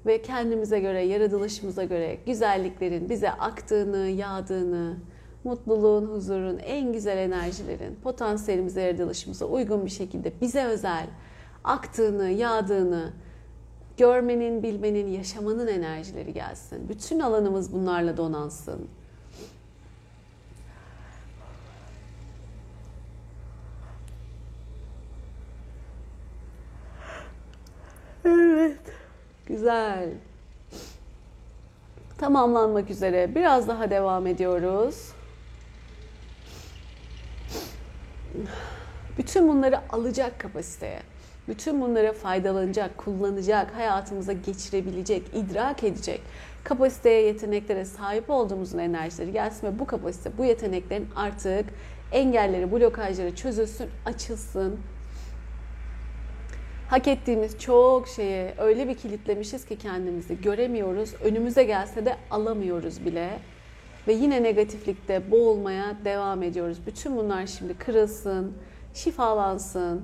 ve kendimize göre, yaratılışımıza göre güzelliklerin bize aktığını, yağdığını, mutluluğun, huzurun, en güzel enerjilerin potansiyelimize, yaratılışımıza uygun bir şekilde bize özel aktığını, yağdığını görmenin, bilmenin, yaşamanın enerjileri gelsin. Bütün alanımız bunlarla donansın. Güzel. Tamamlanmak üzere. Biraz daha devam ediyoruz. Bütün bunları alacak kapasiteye, bütün bunları faydalanacak, kullanacak, hayatımıza geçirebilecek, idrak edecek kapasiteye, yeteneklere sahip olduğumuzun enerjileri gelsin ve bu kapasite, bu yeteneklerin artık engelleri, blokajları çözülsün, açılsın, hak ettiğimiz çok şeye öyle bir kilitlemişiz ki kendimizi göremiyoruz. Önümüze gelse de alamıyoruz bile. Ve yine negatiflikte boğulmaya devam ediyoruz. Bütün bunlar şimdi kırılsın, şifalansın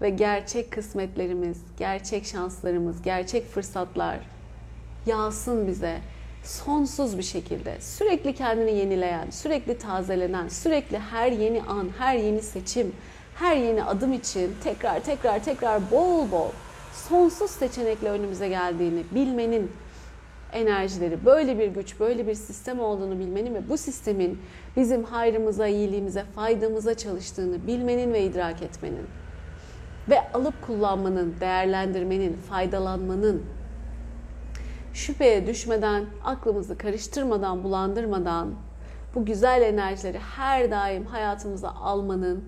ve gerçek kısmetlerimiz, gerçek şanslarımız, gerçek fırsatlar yağsın bize sonsuz bir şekilde sürekli kendini yenileyen, sürekli tazelenen, sürekli her yeni an, her yeni seçim, her yeni adım için tekrar tekrar tekrar bol bol sonsuz seçenekle önümüze geldiğini bilmenin enerjileri, böyle bir güç, böyle bir sistem olduğunu bilmenin ve bu sistemin bizim hayrımıza, iyiliğimize, faydamıza çalıştığını bilmenin ve idrak etmenin ve alıp kullanmanın, değerlendirmenin, faydalanmanın şüpheye düşmeden, aklımızı karıştırmadan, bulandırmadan bu güzel enerjileri her daim hayatımıza almanın,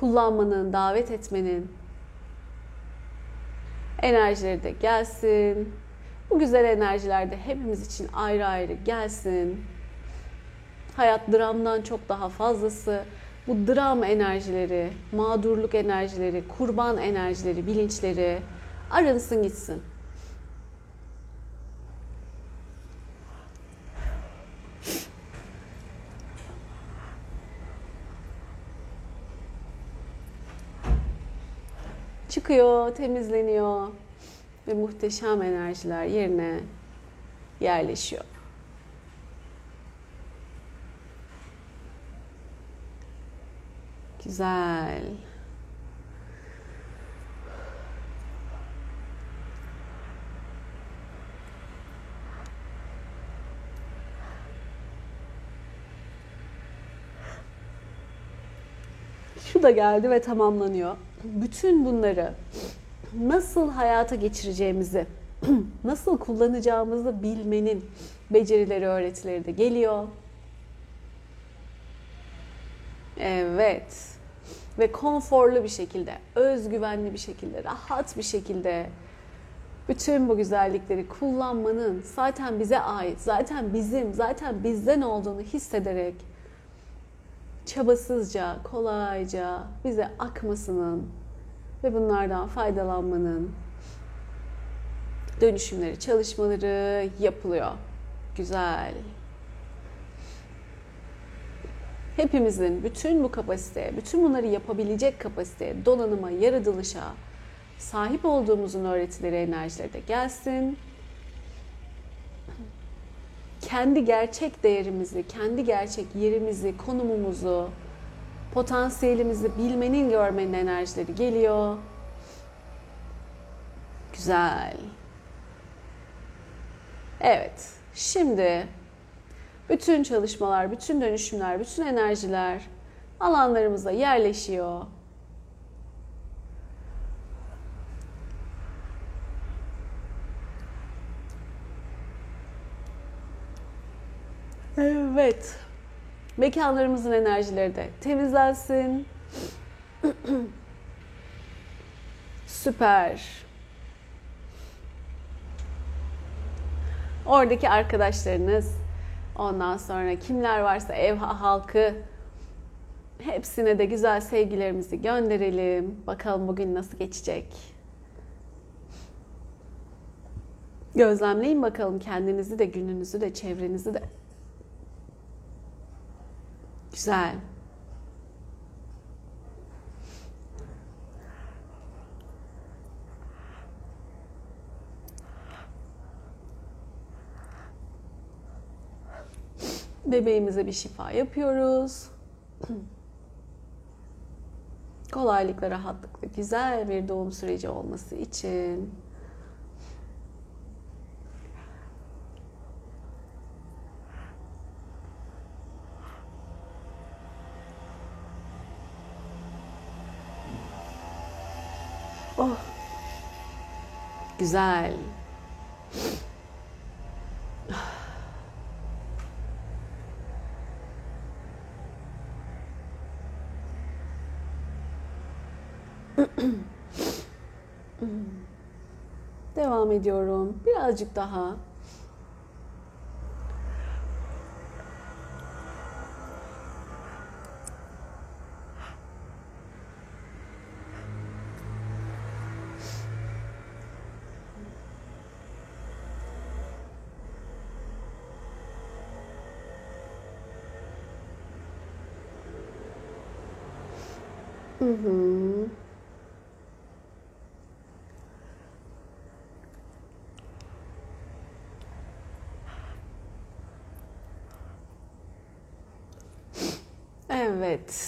kullanmanın, davet etmenin enerjileri de gelsin. Bu güzel enerjiler de hepimiz için ayrı ayrı gelsin. Hayat dramdan çok daha fazlası. Bu dram enerjileri, mağdurluk enerjileri, kurban enerjileri, bilinçleri arınsın gitsin. Çıkıyor, temizleniyor ve muhteşem enerjiler yerine yerleşiyor. Güzel. Şu da geldi ve tamamlanıyor bütün bunları nasıl hayata geçireceğimizi [clears throat] nasıl kullanacağımızı bilmenin becerileri, öğretileri de geliyor. Evet. Ve konforlu bir şekilde, özgüvenli bir şekilde, rahat bir şekilde bütün bu güzellikleri kullanmanın zaten bize ait, zaten bizim, zaten bizden olduğunu hissederek çabasızca, kolayca bize akmasının ve bunlardan faydalanmanın dönüşümleri, çalışmaları yapılıyor. Güzel. Hepimizin bütün bu kapasiteye, bütün bunları yapabilecek kapasiteye, donanıma, yaratılışa sahip olduğumuzun öğretileri, enerjileri de gelsin. Kendi gerçek değerimizi, kendi gerçek yerimizi, konumumuzu, potansiyelimizi bilmenin, görmenin enerjileri geliyor. Güzel. Evet. Şimdi bütün çalışmalar, bütün dönüşümler, bütün enerjiler alanlarımıza yerleşiyor. Evet. Mekanlarımızın enerjileri de temizlensin. [clears throat] Süper. Oradaki arkadaşlarınız, ondan sonra kimler varsa ev halkı hepsine de güzel sevgilerimizi gönderelim. Bakalım bugün nasıl geçecek. Gözlemleyin bakalım kendinizi de, gününüzü de, çevrenizi de. Güzel. Bebeğimize bir şifa yapıyoruz. Kolaylıkla, rahatlıkla güzel bir doğum süreci olması için Güzel. [sighs] Devam ediyorum. Birazcık daha.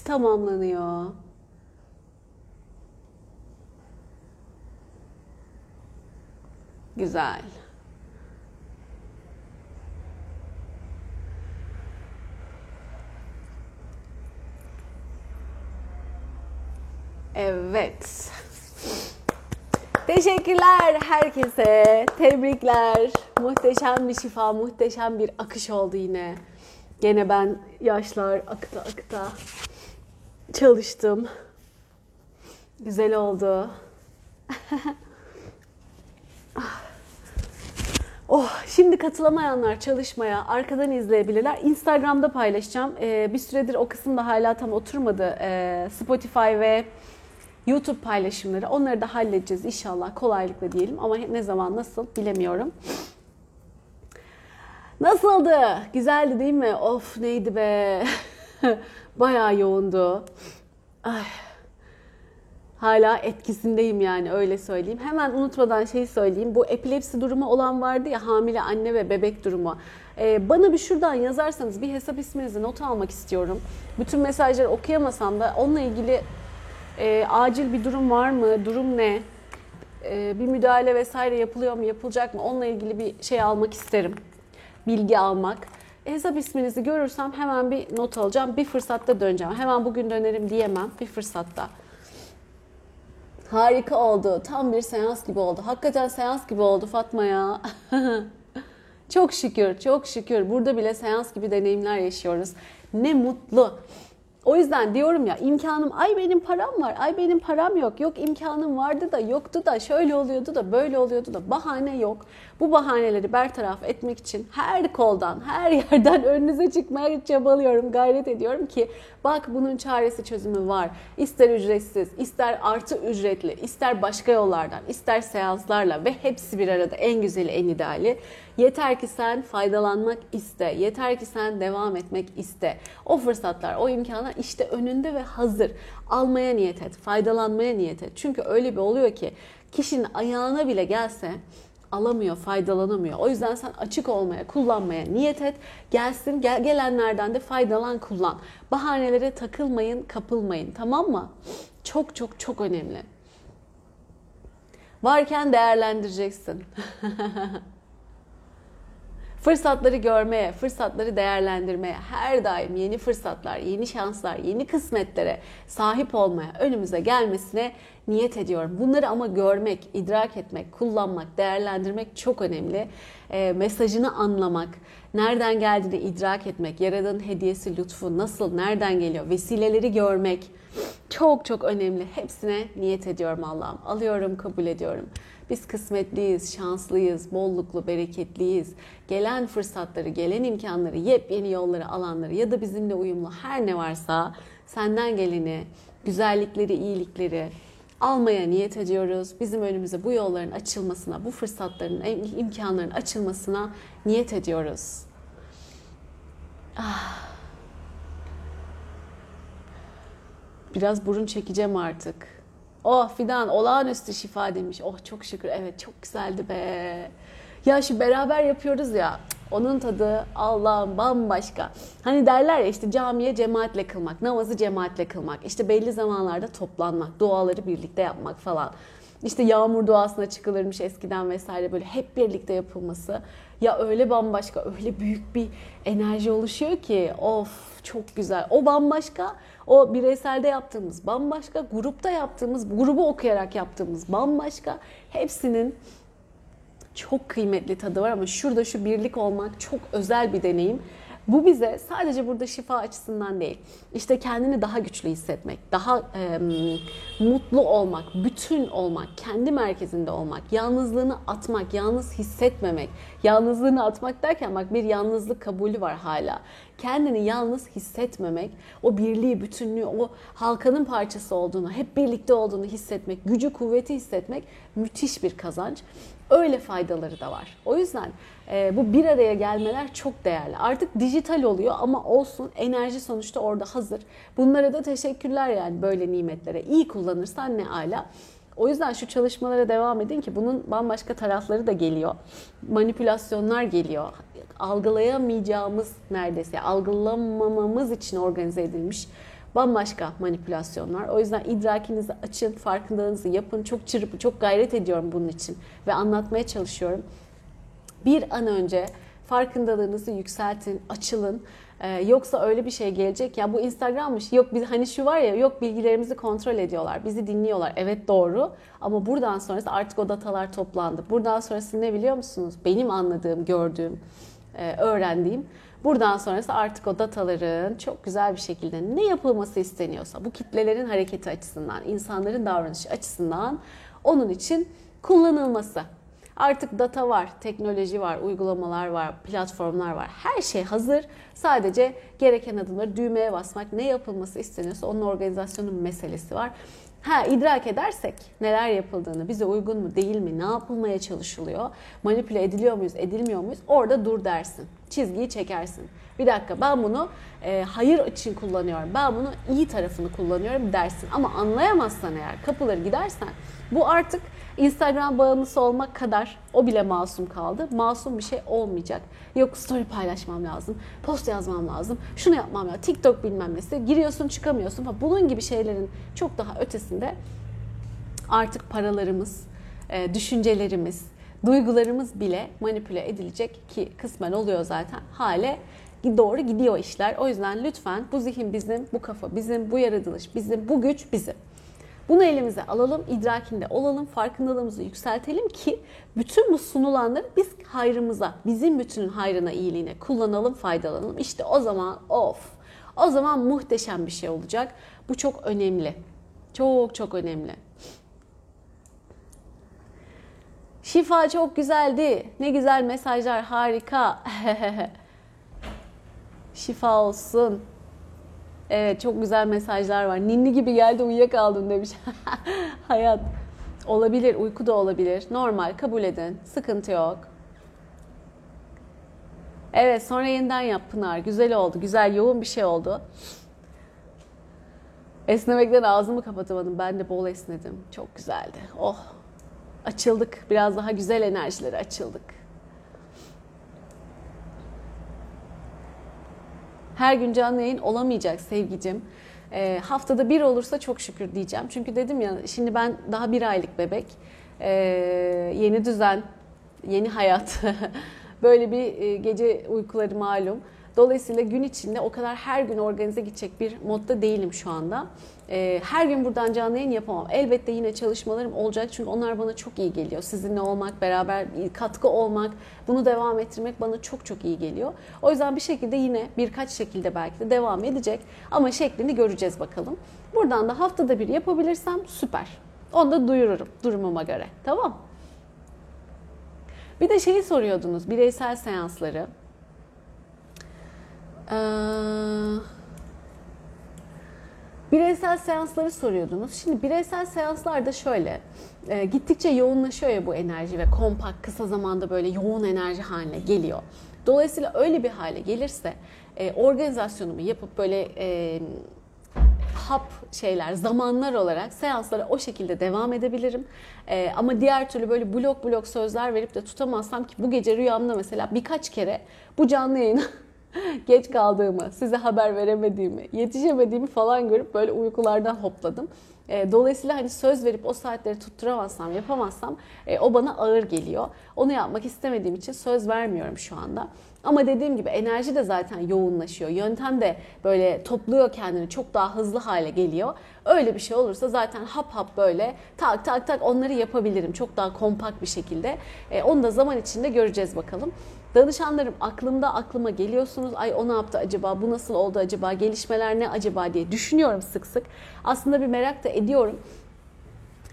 Tamamlanıyor. Güzel. Evet. Teşekkürler herkese. Tebrikler. Muhteşem bir şifa, muhteşem bir akış oldu yine. Gene ben yaşlar akta akta çalıştım. Güzel oldu. [laughs] oh, şimdi katılamayanlar çalışmaya arkadan izleyebilirler. Instagram'da paylaşacağım. Ee, bir süredir o kısım da hala tam oturmadı. Ee, Spotify ve YouTube paylaşımları. Onları da halledeceğiz inşallah kolaylıkla diyelim. Ama ne zaman nasıl bilemiyorum. Nasıldı? Güzeldi değil mi? Of neydi be. [laughs] [laughs] Bayağı yoğundu. Ay. Hala etkisindeyim yani öyle söyleyeyim. Hemen unutmadan şey söyleyeyim. Bu epilepsi durumu olan vardı ya hamile anne ve bebek durumu. Ee, bana bir şuradan yazarsanız bir hesap isminizi not almak istiyorum. Bütün mesajları okuyamasam da onunla ilgili e, acil bir durum var mı? Durum ne? E, bir müdahale vesaire yapılıyor mu? Yapılacak mı? Onunla ilgili bir şey almak isterim. Bilgi almak. Hesap isminizi görürsem hemen bir not alacağım. Bir fırsatta döneceğim. Hemen bugün dönerim diyemem. Bir fırsatta. Harika oldu. Tam bir seans gibi oldu. Hakikaten seans gibi oldu Fatma ya. [laughs] çok şükür, çok şükür. Burada bile seans gibi deneyimler yaşıyoruz. Ne mutlu. O yüzden diyorum ya imkanım ay benim param var, ay benim param yok. Yok imkanım vardı da yoktu da şöyle oluyordu da böyle oluyordu da bahane yok. Bu bahaneleri bertaraf etmek için her koldan, her [laughs] yerden önünüze çıkmaya çabalıyorum, gayret ediyorum ki bak bunun çaresi çözümü var. İster ücretsiz, ister artı ücretli, ister başka yollardan, ister seanslarla ve hepsi bir arada en güzeli, en ideali. Yeter ki sen faydalanmak iste, yeter ki sen devam etmek iste. O fırsatlar, o imkanlar işte önünde ve hazır. Almaya niyet et, faydalanmaya niyet et. Çünkü öyle bir oluyor ki kişinin ayağına bile gelse alamıyor, faydalanamıyor. O yüzden sen açık olmaya, kullanmaya niyet et. Gelsin, gel, gelenlerden de faydalan, kullan. Bahanelere takılmayın, kapılmayın. Tamam mı? Çok çok çok önemli. Varken değerlendireceksin. [laughs] Fırsatları görmeye, fırsatları değerlendirmeye, her daim yeni fırsatlar, yeni şanslar, yeni kısmetlere sahip olmaya, önümüze gelmesine niyet ediyorum. Bunları ama görmek, idrak etmek, kullanmak, değerlendirmek çok önemli. E, mesajını anlamak, nereden geldiğini idrak etmek, Yaradan'ın hediyesi, lütfu nasıl, nereden geliyor, vesileleri görmek çok çok önemli. Hepsine niyet ediyorum Allah'ım. Alıyorum, kabul ediyorum. Biz kısmetliyiz, şanslıyız, bolluklu, bereketliyiz. Gelen fırsatları, gelen imkanları, yepyeni yolları alanları ya da bizimle uyumlu her ne varsa senden geleni, güzellikleri, iyilikleri almaya niyet ediyoruz. Bizim önümüze bu yolların açılmasına, bu fırsatların, imkanların açılmasına niyet ediyoruz. Ah. Biraz burun çekeceğim artık. Oh Fidan olağanüstü şifa demiş. Oh çok şükür evet çok güzeldi be. Ya şu beraber yapıyoruz ya onun tadı Allah'ım bambaşka. Hani derler ya işte camiye cemaatle kılmak, namazı cemaatle kılmak, işte belli zamanlarda toplanmak, duaları birlikte yapmak falan. İşte yağmur duasına çıkılırmış eskiden vesaire böyle hep birlikte yapılması. Ya öyle bambaşka, öyle büyük bir enerji oluşuyor ki of çok güzel. O bambaşka, o bireyselde yaptığımız bambaşka, grupta yaptığımız, grubu okuyarak yaptığımız bambaşka. Hepsinin çok kıymetli tadı var ama şurada şu birlik olmak çok özel bir deneyim. Bu bize sadece burada şifa açısından değil, işte kendini daha güçlü hissetmek, daha e, mutlu olmak, bütün olmak, kendi merkezinde olmak, yalnızlığını atmak, yalnız hissetmemek. Yalnızlığını atmak derken bak bir yalnızlık kabulü var hala. Kendini yalnız hissetmemek, o birliği, bütünlüğü, o halkanın parçası olduğunu, hep birlikte olduğunu hissetmek, gücü, kuvveti hissetmek müthiş bir kazanç öyle faydaları da var. O yüzden e, bu bir araya gelmeler çok değerli. Artık dijital oluyor ama olsun enerji sonuçta orada hazır. Bunlara da teşekkürler yani böyle nimetlere. İyi kullanırsan ne ala. O yüzden şu çalışmalara devam edin ki bunun bambaşka tarafları da geliyor. Manipülasyonlar geliyor. Algılayamayacağımız neredeyse algılamamamız için organize edilmiş bambaşka manipülasyonlar. O yüzden idrakinizi açın, farkındalığınızı yapın. Çok çırpı, çok gayret ediyorum bunun için ve anlatmaya çalışıyorum. Bir an önce farkındalığınızı yükseltin, açılın. Ee, yoksa öyle bir şey gelecek ya bu Instagram'mış. Yok biz hani şu var ya yok bilgilerimizi kontrol ediyorlar. Bizi dinliyorlar. Evet doğru. Ama buradan sonrası artık o datalar toplandı. Buradan sonrası ne biliyor musunuz? Benim anladığım, gördüğüm, e, öğrendiğim Buradan sonrası artık o dataların çok güzel bir şekilde ne yapılması isteniyorsa bu kitlelerin hareketi açısından, insanların davranışı açısından onun için kullanılması. Artık data var, teknoloji var, uygulamalar var, platformlar var. Her şey hazır. Sadece gereken adımları düğmeye basmak, ne yapılması isteniyorsa onun organizasyonun meselesi var. Ha idrak edersek neler yapıldığını, bize uygun mu değil mi, ne yapılmaya çalışılıyor, manipüle ediliyor muyuz, edilmiyor muyuz orada dur dersin. Çizgiyi çekersin. Bir dakika ben bunu e, hayır için kullanıyorum, ben bunu iyi tarafını kullanıyorum dersin. Ama anlayamazsan eğer kapıları gidersen bu artık Instagram bağımlısı olmak kadar o bile masum kaldı. Masum bir şey olmayacak. Yok story paylaşmam lazım, post yazmam lazım, şunu yapmam lazım, TikTok bilmem nesi. Giriyorsun çıkamıyorsun falan. Bunun gibi şeylerin çok daha ötesinde artık paralarımız, e, düşüncelerimiz, duygularımız bile manipüle edilecek ki kısmen oluyor zaten hale doğru gidiyor işler. O yüzden lütfen bu zihin bizim, bu kafa bizim, bu yaratılış bizim, bu güç bizim. Bunu elimize alalım, idrakinde olalım, farkındalığımızı yükseltelim ki bütün bu sunulanları biz hayrımıza, bizim bütünün hayrına, iyiliğine kullanalım, faydalanalım. İşte o zaman of, o zaman muhteşem bir şey olacak. Bu çok önemli. Çok çok önemli. Şifa çok güzeldi. Ne güzel mesajlar, harika. [laughs] Şifa olsun. Evet çok güzel mesajlar var. Ninni gibi geldi uyuyakaldım demiş. [laughs] Hayat. Olabilir, uyku da olabilir. Normal, kabul edin. Sıkıntı yok. Evet sonra yeniden yap Pınar. Güzel oldu. Güzel, yoğun bir şey oldu. Esnemekten ağzımı kapatamadım. Ben de bol esnedim. Çok güzeldi. Oh. Açıldık. Biraz daha güzel enerjilere açıldık. Her gün canlı yayın olamayacak sevgicim. E, haftada bir olursa çok şükür diyeceğim. Çünkü dedim ya şimdi ben daha bir aylık bebek. E, yeni düzen, yeni hayat. [laughs] Böyle bir e, gece uykuları malum. Dolayısıyla gün içinde o kadar her gün organize gidecek bir modda değilim şu anda. Ee, her gün buradan canlı yayın yapamam. Elbette yine çalışmalarım olacak çünkü onlar bana çok iyi geliyor. Sizinle olmak, beraber katkı olmak, bunu devam ettirmek bana çok çok iyi geliyor. O yüzden bir şekilde yine birkaç şekilde belki de devam edecek ama şeklini göreceğiz bakalım. Buradan da haftada bir yapabilirsem süper. Onu da duyururum durumuma göre. Tamam. Bir de şeyi soruyordunuz bireysel seansları. Ee, bireysel seansları soruyordunuz. Şimdi bireysel seanslarda şöyle, e, gittikçe yoğunlaşıyor ya bu enerji ve kompakt kısa zamanda böyle yoğun enerji haline geliyor. Dolayısıyla öyle bir hale gelirse e, organizasyonumu yapıp böyle e, hap şeyler, zamanlar olarak seanslara o şekilde devam edebilirim. Ee, ama diğer türlü böyle blok blok sözler verip de tutamazsam ki bu gece rüyamda mesela birkaç kere bu canlı yayına [laughs] [laughs] geç kaldığımı, size haber veremediğimi, yetişemediğimi falan görüp böyle uykulardan hopladım. E, dolayısıyla hani söz verip o saatleri tutturamazsam, yapamazsam e, o bana ağır geliyor. Onu yapmak istemediğim için söz vermiyorum şu anda. Ama dediğim gibi enerji de zaten yoğunlaşıyor. Yöntem de böyle topluyor kendini çok daha hızlı hale geliyor. Öyle bir şey olursa zaten hap hap böyle tak tak tak onları yapabilirim. Çok daha kompakt bir şekilde. E, onu da zaman içinde göreceğiz bakalım. Danışanlarım aklımda aklıma geliyorsunuz. Ay o ne yaptı acaba? Bu nasıl oldu acaba? Gelişmeler ne acaba diye düşünüyorum sık sık. Aslında bir merak da ediyorum.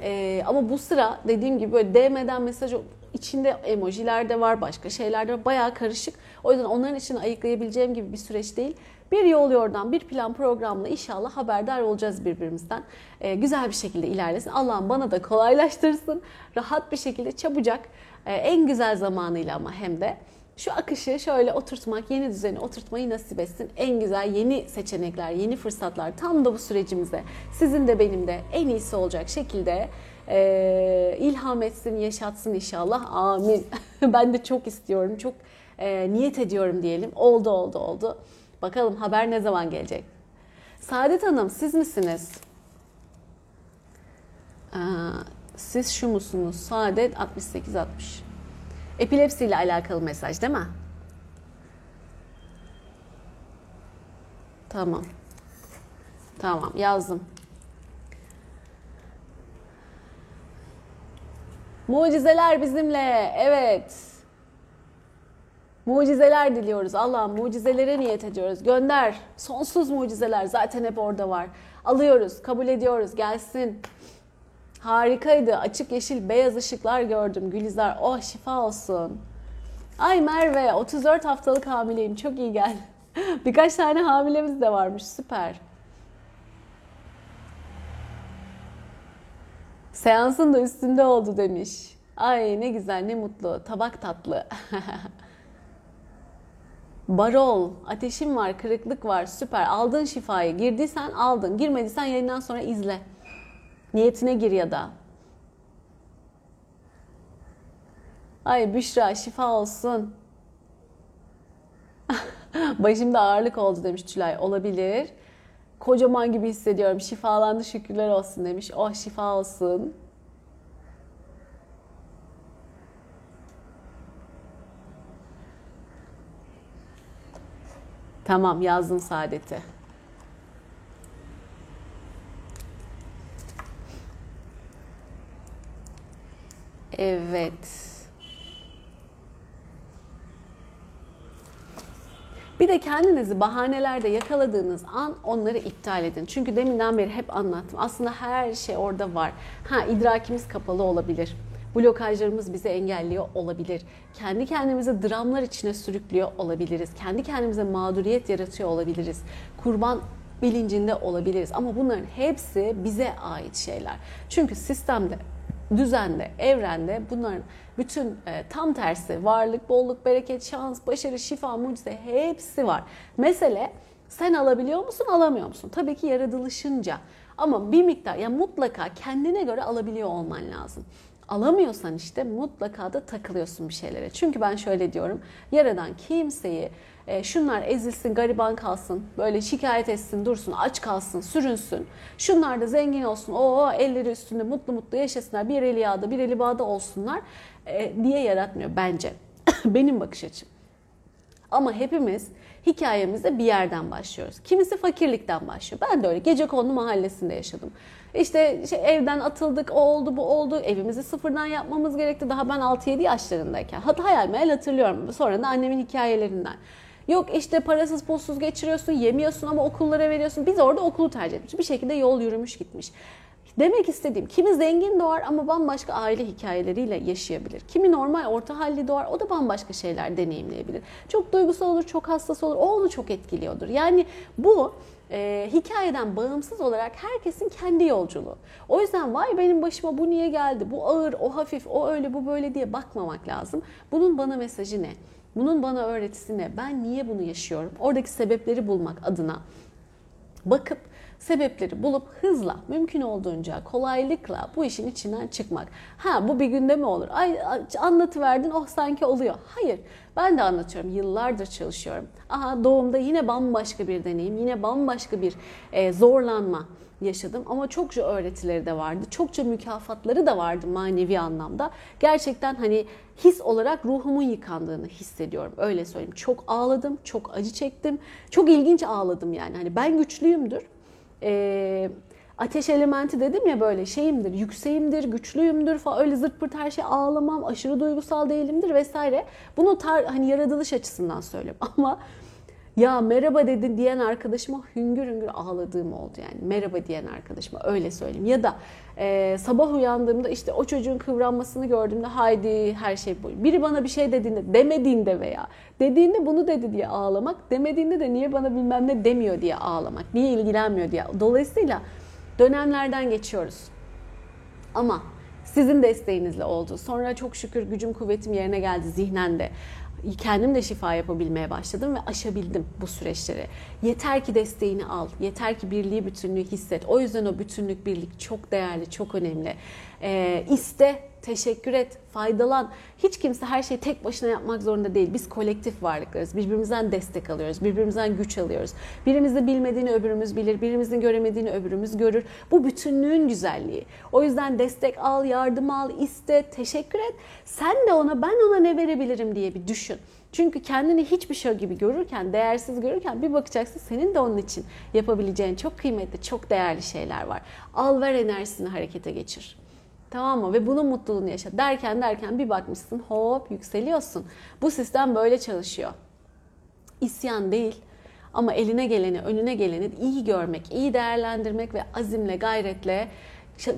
Ee, ama bu sıra dediğim gibi böyle DM'den mesaj içinde emojiler de var, başka şeyler de var. Bayağı karışık. O yüzden onların için ayıklayabileceğim gibi bir süreç değil. Bir yol yordan, bir plan programla inşallah haberdar olacağız birbirimizden. Ee, güzel bir şekilde ilerlesin. Allah'ım bana da kolaylaştırsın. Rahat bir şekilde çabucak, e, en güzel zamanıyla ama hem de şu akışı şöyle oturtmak, yeni düzeni oturtmayı nasip etsin. En güzel yeni seçenekler, yeni fırsatlar tam da bu sürecimize sizin de benim de en iyisi olacak şekilde e, ilham etsin, yaşatsın inşallah. Amin. [laughs] ben de çok istiyorum, çok e, niyet ediyorum diyelim. Oldu, oldu, oldu. Bakalım haber ne zaman gelecek? Saadet Hanım siz misiniz? Aa, siz şu musunuz? Saadet 6860. Epilepsi ile alakalı mesaj değil mi? Tamam. Tamam yazdım. Mucizeler bizimle. Evet. Mucizeler diliyoruz. Allah'ım mucizelere niyet ediyoruz. Gönder. Sonsuz mucizeler zaten hep orada var. Alıyoruz, kabul ediyoruz. Gelsin. Harikaydı. Açık yeşil beyaz ışıklar gördüm. Gülizar oh şifa olsun. Ay Merve 34 haftalık hamileyim. Çok iyi geldi. [laughs] Birkaç tane hamilemiz de varmış. Süper. Seansın da üstünde oldu demiş. Ay ne güzel ne mutlu. Tabak tatlı. [laughs] Barol, ateşim var, kırıklık var, süper. Aldın şifayı. Girdiysen aldın. Girmediysen yayından sonra izle. Niyetine gir ya da. Ay Büşra şifa olsun. [laughs] Başımda ağırlık oldu demiş Tülay. Olabilir. Kocaman gibi hissediyorum. Şifalandı şükürler olsun demiş. Oh şifa olsun. Tamam yazdım Saadet'e. Evet. Bir de kendinizi bahanelerde yakaladığınız an onları iptal edin. Çünkü deminden beri hep anlattım. Aslında her şey orada var. Ha idrakimiz kapalı olabilir. Blokajlarımız bizi engelliyor olabilir. Kendi kendimize dramlar içine sürüklüyor olabiliriz. Kendi kendimize mağduriyet yaratıyor olabiliriz. Kurban bilincinde olabiliriz. Ama bunların hepsi bize ait şeyler. Çünkü sistemde düzende, evrende bunların bütün e, tam tersi varlık, bolluk, bereket, şans, başarı, şifa, mucize hepsi var. Mesele sen alabiliyor musun, alamıyor musun? Tabii ki yaratılışınca. Ama bir miktar ya yani mutlaka kendine göre alabiliyor olman lazım. Alamıyorsan işte mutlaka da takılıyorsun bir şeylere. Çünkü ben şöyle diyorum. Yaradan kimseyi e, şunlar ezilsin, gariban kalsın, böyle şikayet etsin, dursun, aç kalsın, sürünsün. Şunlar da zengin olsun, o elleri üstünde mutlu mutlu yaşasınlar, bir eli yağda, bir eli bağda olsunlar e, diye yaratmıyor bence. [coughs] Benim bakış açım. Ama hepimiz hikayemizde bir yerden başlıyoruz. Kimisi fakirlikten başlıyor. Ben de öyle gece kondu mahallesinde yaşadım. İşte şey, evden atıldık, o oldu, bu oldu. Evimizi sıfırdan yapmamız gerekti. Daha ben 6-7 yaşlarındayken. Hatta hayal meyal hatırlıyorum. Sonra da annemin hikayelerinden. Yok işte parasız pulsuz geçiriyorsun, yemiyorsun ama okullara veriyorsun. Biz orada okulu tercih etmiş. Bir şekilde yol yürümüş gitmiş. Demek istediğim kimi zengin doğar ama bambaşka aile hikayeleriyle yaşayabilir. Kimi normal orta halli doğar o da bambaşka şeyler deneyimleyebilir. Çok duygusal olur, çok hassas olur. O onu çok etkiliyordur. Yani bu e, hikayeden bağımsız olarak herkesin kendi yolculuğu. O yüzden vay benim başıma bu niye geldi, bu ağır, o hafif, o öyle, bu böyle diye bakmamak lazım. Bunun bana mesajı ne? Bunun bana öğretisi ne? Ben niye bunu yaşıyorum? Oradaki sebepleri bulmak adına bakıp sebepleri bulup hızla, mümkün olduğunca kolaylıkla bu işin içinden çıkmak. Ha bu bir günde mi olur? Ay anlatıverdin oh sanki oluyor. Hayır ben de anlatıyorum. Yıllardır çalışıyorum. Aha doğumda yine bambaşka bir deneyim, yine bambaşka bir e, zorlanma yaşadım ama çokça öğretileri de vardı. Çokça mükafatları da vardı manevi anlamda. Gerçekten hani his olarak ruhumun yıkandığını hissediyorum. Öyle söyleyeyim. Çok ağladım, çok acı çektim. Çok ilginç ağladım yani. Hani ben güçlüyümdür. Ee, ateş elementi dedim ya böyle şeyimdir, yükseğimdir, güçlüyümdür falan öyle zırt pırt her şey ağlamam, aşırı duygusal değilimdir vesaire. Bunu tar hani yaratılış açısından söylüyorum [laughs] ama ya merhaba dedin diyen arkadaşıma hüngür hüngür ağladığım oldu yani. Merhaba diyen arkadaşıma öyle söyleyeyim. Ya da e, sabah uyandığımda işte o çocuğun kıvranmasını gördüğümde haydi her şey bu. Biri bana bir şey dediğinde demediğinde veya dediğinde bunu dedi diye ağlamak. Demediğinde de niye bana bilmem ne demiyor diye ağlamak. Niye ilgilenmiyor diye. Dolayısıyla dönemlerden geçiyoruz. Ama sizin desteğinizle oldu. Sonra çok şükür gücüm kuvvetim yerine geldi zihnen de kendim de şifa yapabilmeye başladım ve aşabildim bu süreçleri. Yeter ki desteğini al, yeter ki birliği bütünlüğü hisset. O yüzden o bütünlük birlik çok değerli, çok önemli. Ee, iste, teşekkür et, faydalan. Hiç kimse her şeyi tek başına yapmak zorunda değil. Biz kolektif varlıklarız. Birbirimizden destek alıyoruz, birbirimizden güç alıyoruz. Birimizin bilmediğini öbürümüz bilir, birimizin göremediğini öbürümüz görür. Bu bütünlüğün güzelliği. O yüzden destek al, yardım al, iste, teşekkür et. Sen de ona ben ona ne verebilirim diye bir düşün. Çünkü kendini hiçbir şey gibi görürken, değersiz görürken bir bakacaksın senin de onun için yapabileceğin çok kıymetli, çok değerli şeyler var. Al ver enerjisini harekete geçir. Tamam mı? Ve bunun mutluluğunu yaşa. Derken derken bir bakmışsın hop yükseliyorsun. Bu sistem böyle çalışıyor. İsyan değil ama eline geleni, önüne geleni iyi görmek, iyi değerlendirmek ve azimle, gayretle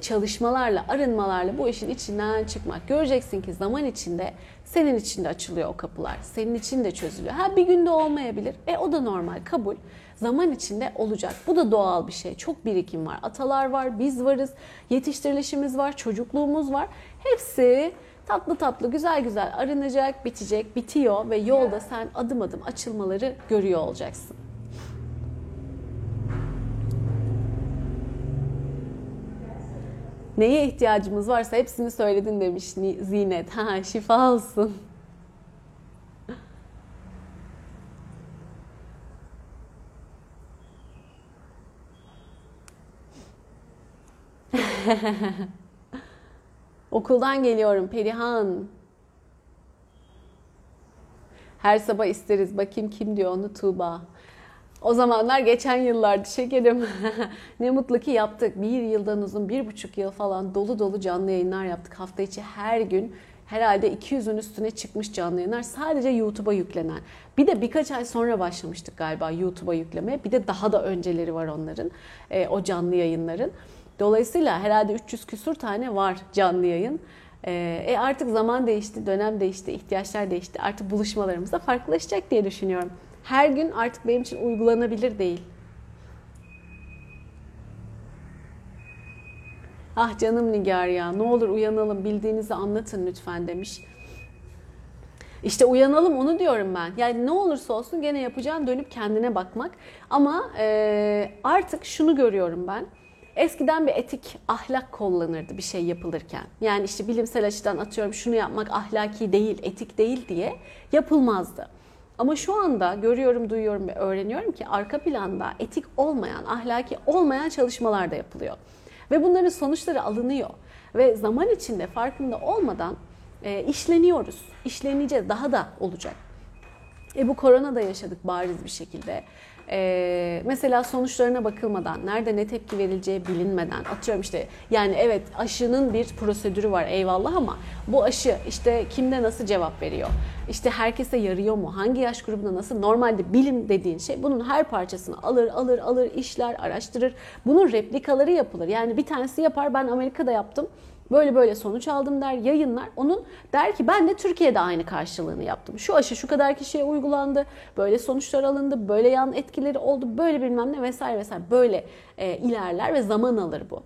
çalışmalarla, arınmalarla bu işin içinden çıkmak. Göreceksin ki zaman içinde senin için de açılıyor o kapılar. Senin için de çözülüyor. Ha bir günde olmayabilir. E o da normal, kabul. Zaman içinde olacak. Bu da doğal bir şey. Çok birikim var. Atalar var, biz varız, yetiştirilişimiz var, çocukluğumuz var. Hepsi tatlı tatlı, güzel güzel arınacak, bitecek, bitiyor ve yolda sen adım adım açılmaları görüyor olacaksın. Neye ihtiyacımız varsa hepsini söyledin demiş Zinet. Ha şifa olsun. [laughs] Okuldan geliyorum Perihan. Her sabah isteriz. Bakayım kim diyor onu Tuğba. O zamanlar geçen yıllardı şekerim. [laughs] ne mutlu ki yaptık. Bir yıldan uzun, bir buçuk yıl falan dolu dolu canlı yayınlar yaptık. Hafta içi her gün herhalde 200'ün üstüne çıkmış canlı yayınlar. Sadece YouTube'a yüklenen. Bir de birkaç ay sonra başlamıştık galiba YouTube'a yüklemeye. Bir de daha da önceleri var onların. E, o canlı yayınların. Dolayısıyla herhalde 300 küsur tane var canlı yayın. E, e artık zaman değişti, dönem değişti, ihtiyaçlar değişti. Artık buluşmalarımız da farklılaşacak diye düşünüyorum. Her gün artık benim için uygulanabilir değil. Ah canım Nigar ya ne olur uyanalım bildiğinizi anlatın lütfen demiş. İşte uyanalım onu diyorum ben. Yani ne olursa olsun gene yapacağın dönüp kendine bakmak. Ama e, artık şunu görüyorum ben. Eskiden bir etik ahlak kullanırdı bir şey yapılırken. Yani işte bilimsel açıdan atıyorum şunu yapmak ahlaki değil, etik değil diye yapılmazdı. Ama şu anda görüyorum, duyuyorum ve öğreniyorum ki arka planda etik olmayan, ahlaki olmayan çalışmalar da yapılıyor. Ve bunların sonuçları alınıyor. Ve zaman içinde farkında olmadan e, işleniyoruz. İşleneceğiz. Daha da olacak. E bu korona da yaşadık bariz bir şekilde. Ee, mesela sonuçlarına bakılmadan, nerede ne tepki verileceği bilinmeden, atıyorum işte yani evet aşının bir prosedürü var eyvallah ama bu aşı işte kimde nasıl cevap veriyor? İşte herkese yarıyor mu? Hangi yaş grubunda nasıl? Normalde bilim dediğin şey bunun her parçasını alır, alır, alır, işler, araştırır. Bunun replikaları yapılır. Yani bir tanesi yapar ben Amerika'da yaptım böyle böyle sonuç aldım der, yayınlar. Onun der ki ben de Türkiye'de aynı karşılığını yaptım. Şu aşı şu kadar kişiye uygulandı, böyle sonuçlar alındı, böyle yan etkileri oldu, böyle bilmem ne vesaire vesaire böyle e, ilerler ve zaman alır bu.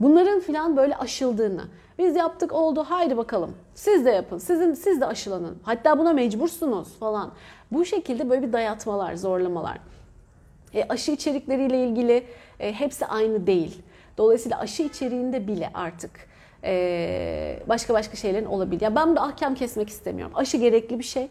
Bunların filan böyle aşıldığını, biz yaptık oldu haydi bakalım siz de yapın, sizin siz de aşılanın. Hatta buna mecbursunuz falan. Bu şekilde böyle bir dayatmalar, zorlamalar. E, aşı içerikleriyle ilgili e, hepsi aynı değil. Dolayısıyla aşı içeriğinde bile artık başka başka şeylerin olabilir. Ya ben de ahkam kesmek istemiyorum. Aşı gerekli bir şey.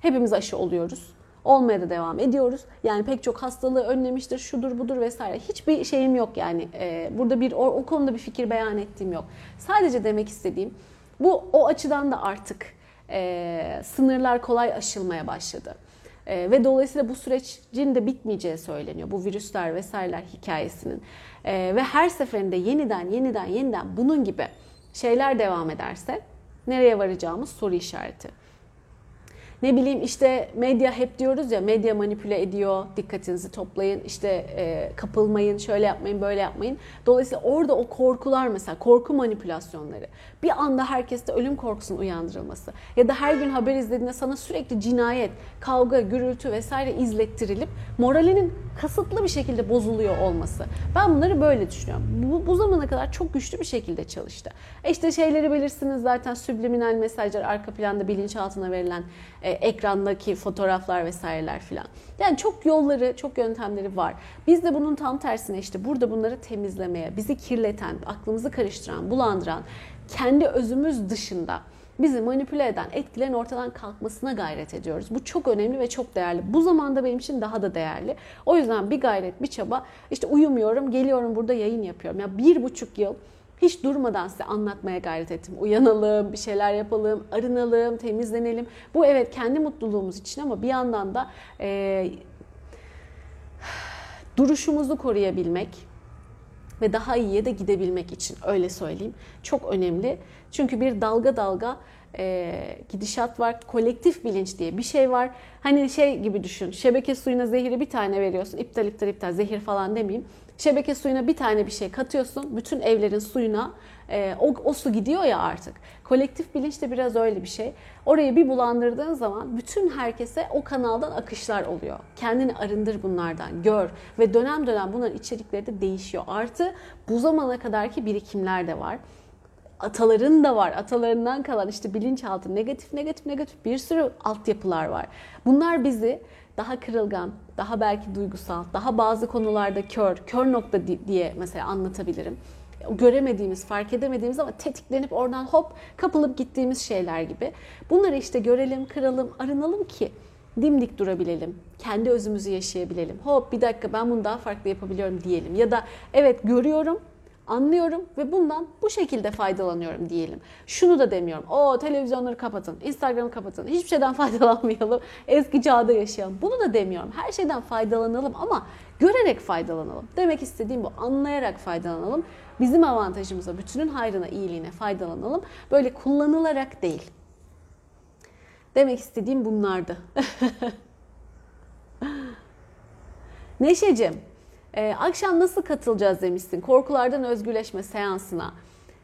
Hepimiz aşı oluyoruz. Olmaya da devam ediyoruz. Yani pek çok hastalığı önlemiştir, şudur budur vesaire. Hiçbir şeyim yok yani. Burada bir o, o konuda bir fikir beyan ettiğim yok. Sadece demek istediğim bu o açıdan da artık e, sınırlar kolay aşılmaya başladı. E, ve dolayısıyla bu sürecin de bitmeyeceği söyleniyor. Bu virüsler vesaireler hikayesinin. E, ve her seferinde yeniden yeniden yeniden bunun gibi şeyler devam ederse nereye varacağımız soru işareti. Ne bileyim işte medya hep diyoruz ya medya manipüle ediyor, dikkatinizi toplayın, işte e, kapılmayın, şöyle yapmayın, böyle yapmayın. Dolayısıyla orada o korkular mesela korku manipülasyonları. Bir anda herkeste ölüm korkusunun uyandırılması ya da her gün haber izlediğinde sana sürekli cinayet, kavga, gürültü vesaire izlettirilip moralinin kasıtlı bir şekilde bozuluyor olması. Ben bunları böyle düşünüyorum. Bu, bu zamana kadar çok güçlü bir şekilde çalıştı. E işte şeyleri bilirsiniz zaten subliminal mesajlar, arka planda bilinçaltına verilen e, ekrandaki fotoğraflar vesaireler filan. Yani çok yolları, çok yöntemleri var. Biz de bunun tam tersine işte burada bunları temizlemeye, bizi kirleten, aklımızı karıştıran, bulandıran, kendi özümüz dışında bizi manipüle eden etkilerin ortadan kalkmasına gayret ediyoruz. Bu çok önemli ve çok değerli. Bu zamanda benim için daha da değerli. O yüzden bir gayret, bir çaba. İşte uyumuyorum, geliyorum burada yayın yapıyorum. Ya bir buçuk yıl hiç durmadan size anlatmaya gayret ettim. Uyanalım, bir şeyler yapalım, arınalım, temizlenelim. Bu evet kendi mutluluğumuz için ama bir yandan da e, duruşumuzu koruyabilmek ve daha iyiye de gidebilmek için öyle söyleyeyim. Çok önemli. Çünkü bir dalga dalga e, gidişat var. Kolektif bilinç diye bir şey var. Hani şey gibi düşün. Şebeke suyuna zehiri bir tane veriyorsun. İptal iptal iptal zehir falan demeyeyim. Şebeke suyuna bir tane bir şey katıyorsun. Bütün evlerin suyuna e, o, o su gidiyor ya artık. Kolektif bilinç de biraz öyle bir şey. Orayı bir bulandırdığın zaman bütün herkese o kanaldan akışlar oluyor. Kendini arındır bunlardan, gör ve dönem dönem bunların içerikleri de değişiyor. Artı bu zamana kadarki birikimler de var ataların da var. Atalarından kalan işte bilinçaltı negatif negatif negatif bir sürü altyapılar var. Bunlar bizi daha kırılgan, daha belki duygusal, daha bazı konularda kör, kör nokta diye mesela anlatabilirim. Göremediğimiz, fark edemediğimiz ama tetiklenip oradan hop kapılıp gittiğimiz şeyler gibi. Bunları işte görelim, kıralım, arınalım ki dimdik durabilelim. Kendi özümüzü yaşayabilelim. Hop bir dakika ben bunu daha farklı yapabiliyorum diyelim. Ya da evet görüyorum anlıyorum ve bundan bu şekilde faydalanıyorum diyelim. Şunu da demiyorum. O televizyonları kapatın, Instagram'ı kapatın. Hiçbir şeyden [laughs] faydalanmayalım. Eski çağda yaşayalım. Bunu da demiyorum. Her şeyden faydalanalım ama görerek faydalanalım. Demek istediğim bu. Anlayarak faydalanalım. Bizim avantajımıza, bütünün hayrına, iyiliğine faydalanalım. Böyle kullanılarak değil. Demek istediğim bunlardı. [laughs] Neşeciğim, e, akşam nasıl katılacağız demişsin korkulardan özgürleşme seansına.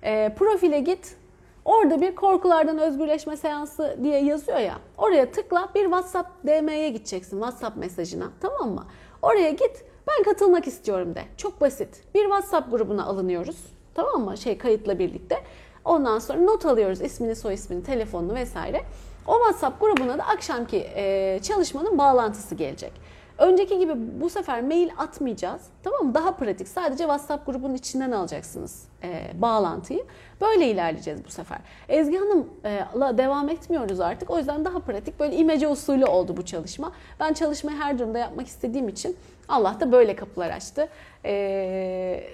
E, profile git, orada bir korkulardan özgürleşme seansı diye yazıyor ya. Oraya tıkla bir WhatsApp DM'ye gideceksin WhatsApp mesajına tamam mı? Oraya git ben katılmak istiyorum de. Çok basit. Bir WhatsApp grubuna alınıyoruz. Tamam mı? Şey kayıtla birlikte. Ondan sonra not alıyoruz ismini, soy ismini, telefonunu vesaire. O WhatsApp grubuna da akşamki e, çalışmanın bağlantısı gelecek. Önceki gibi bu sefer mail atmayacağız. Tamam mı? Daha pratik. Sadece WhatsApp grubunun içinden alacaksınız e, bağlantıyı. Böyle ilerleyeceğiz bu sefer. Ezgi Hanım'la devam etmiyoruz artık. O yüzden daha pratik böyle imece usulü oldu bu çalışma. Ben çalışmayı her durumda yapmak istediğim için Allah da böyle kapılar açtı. E,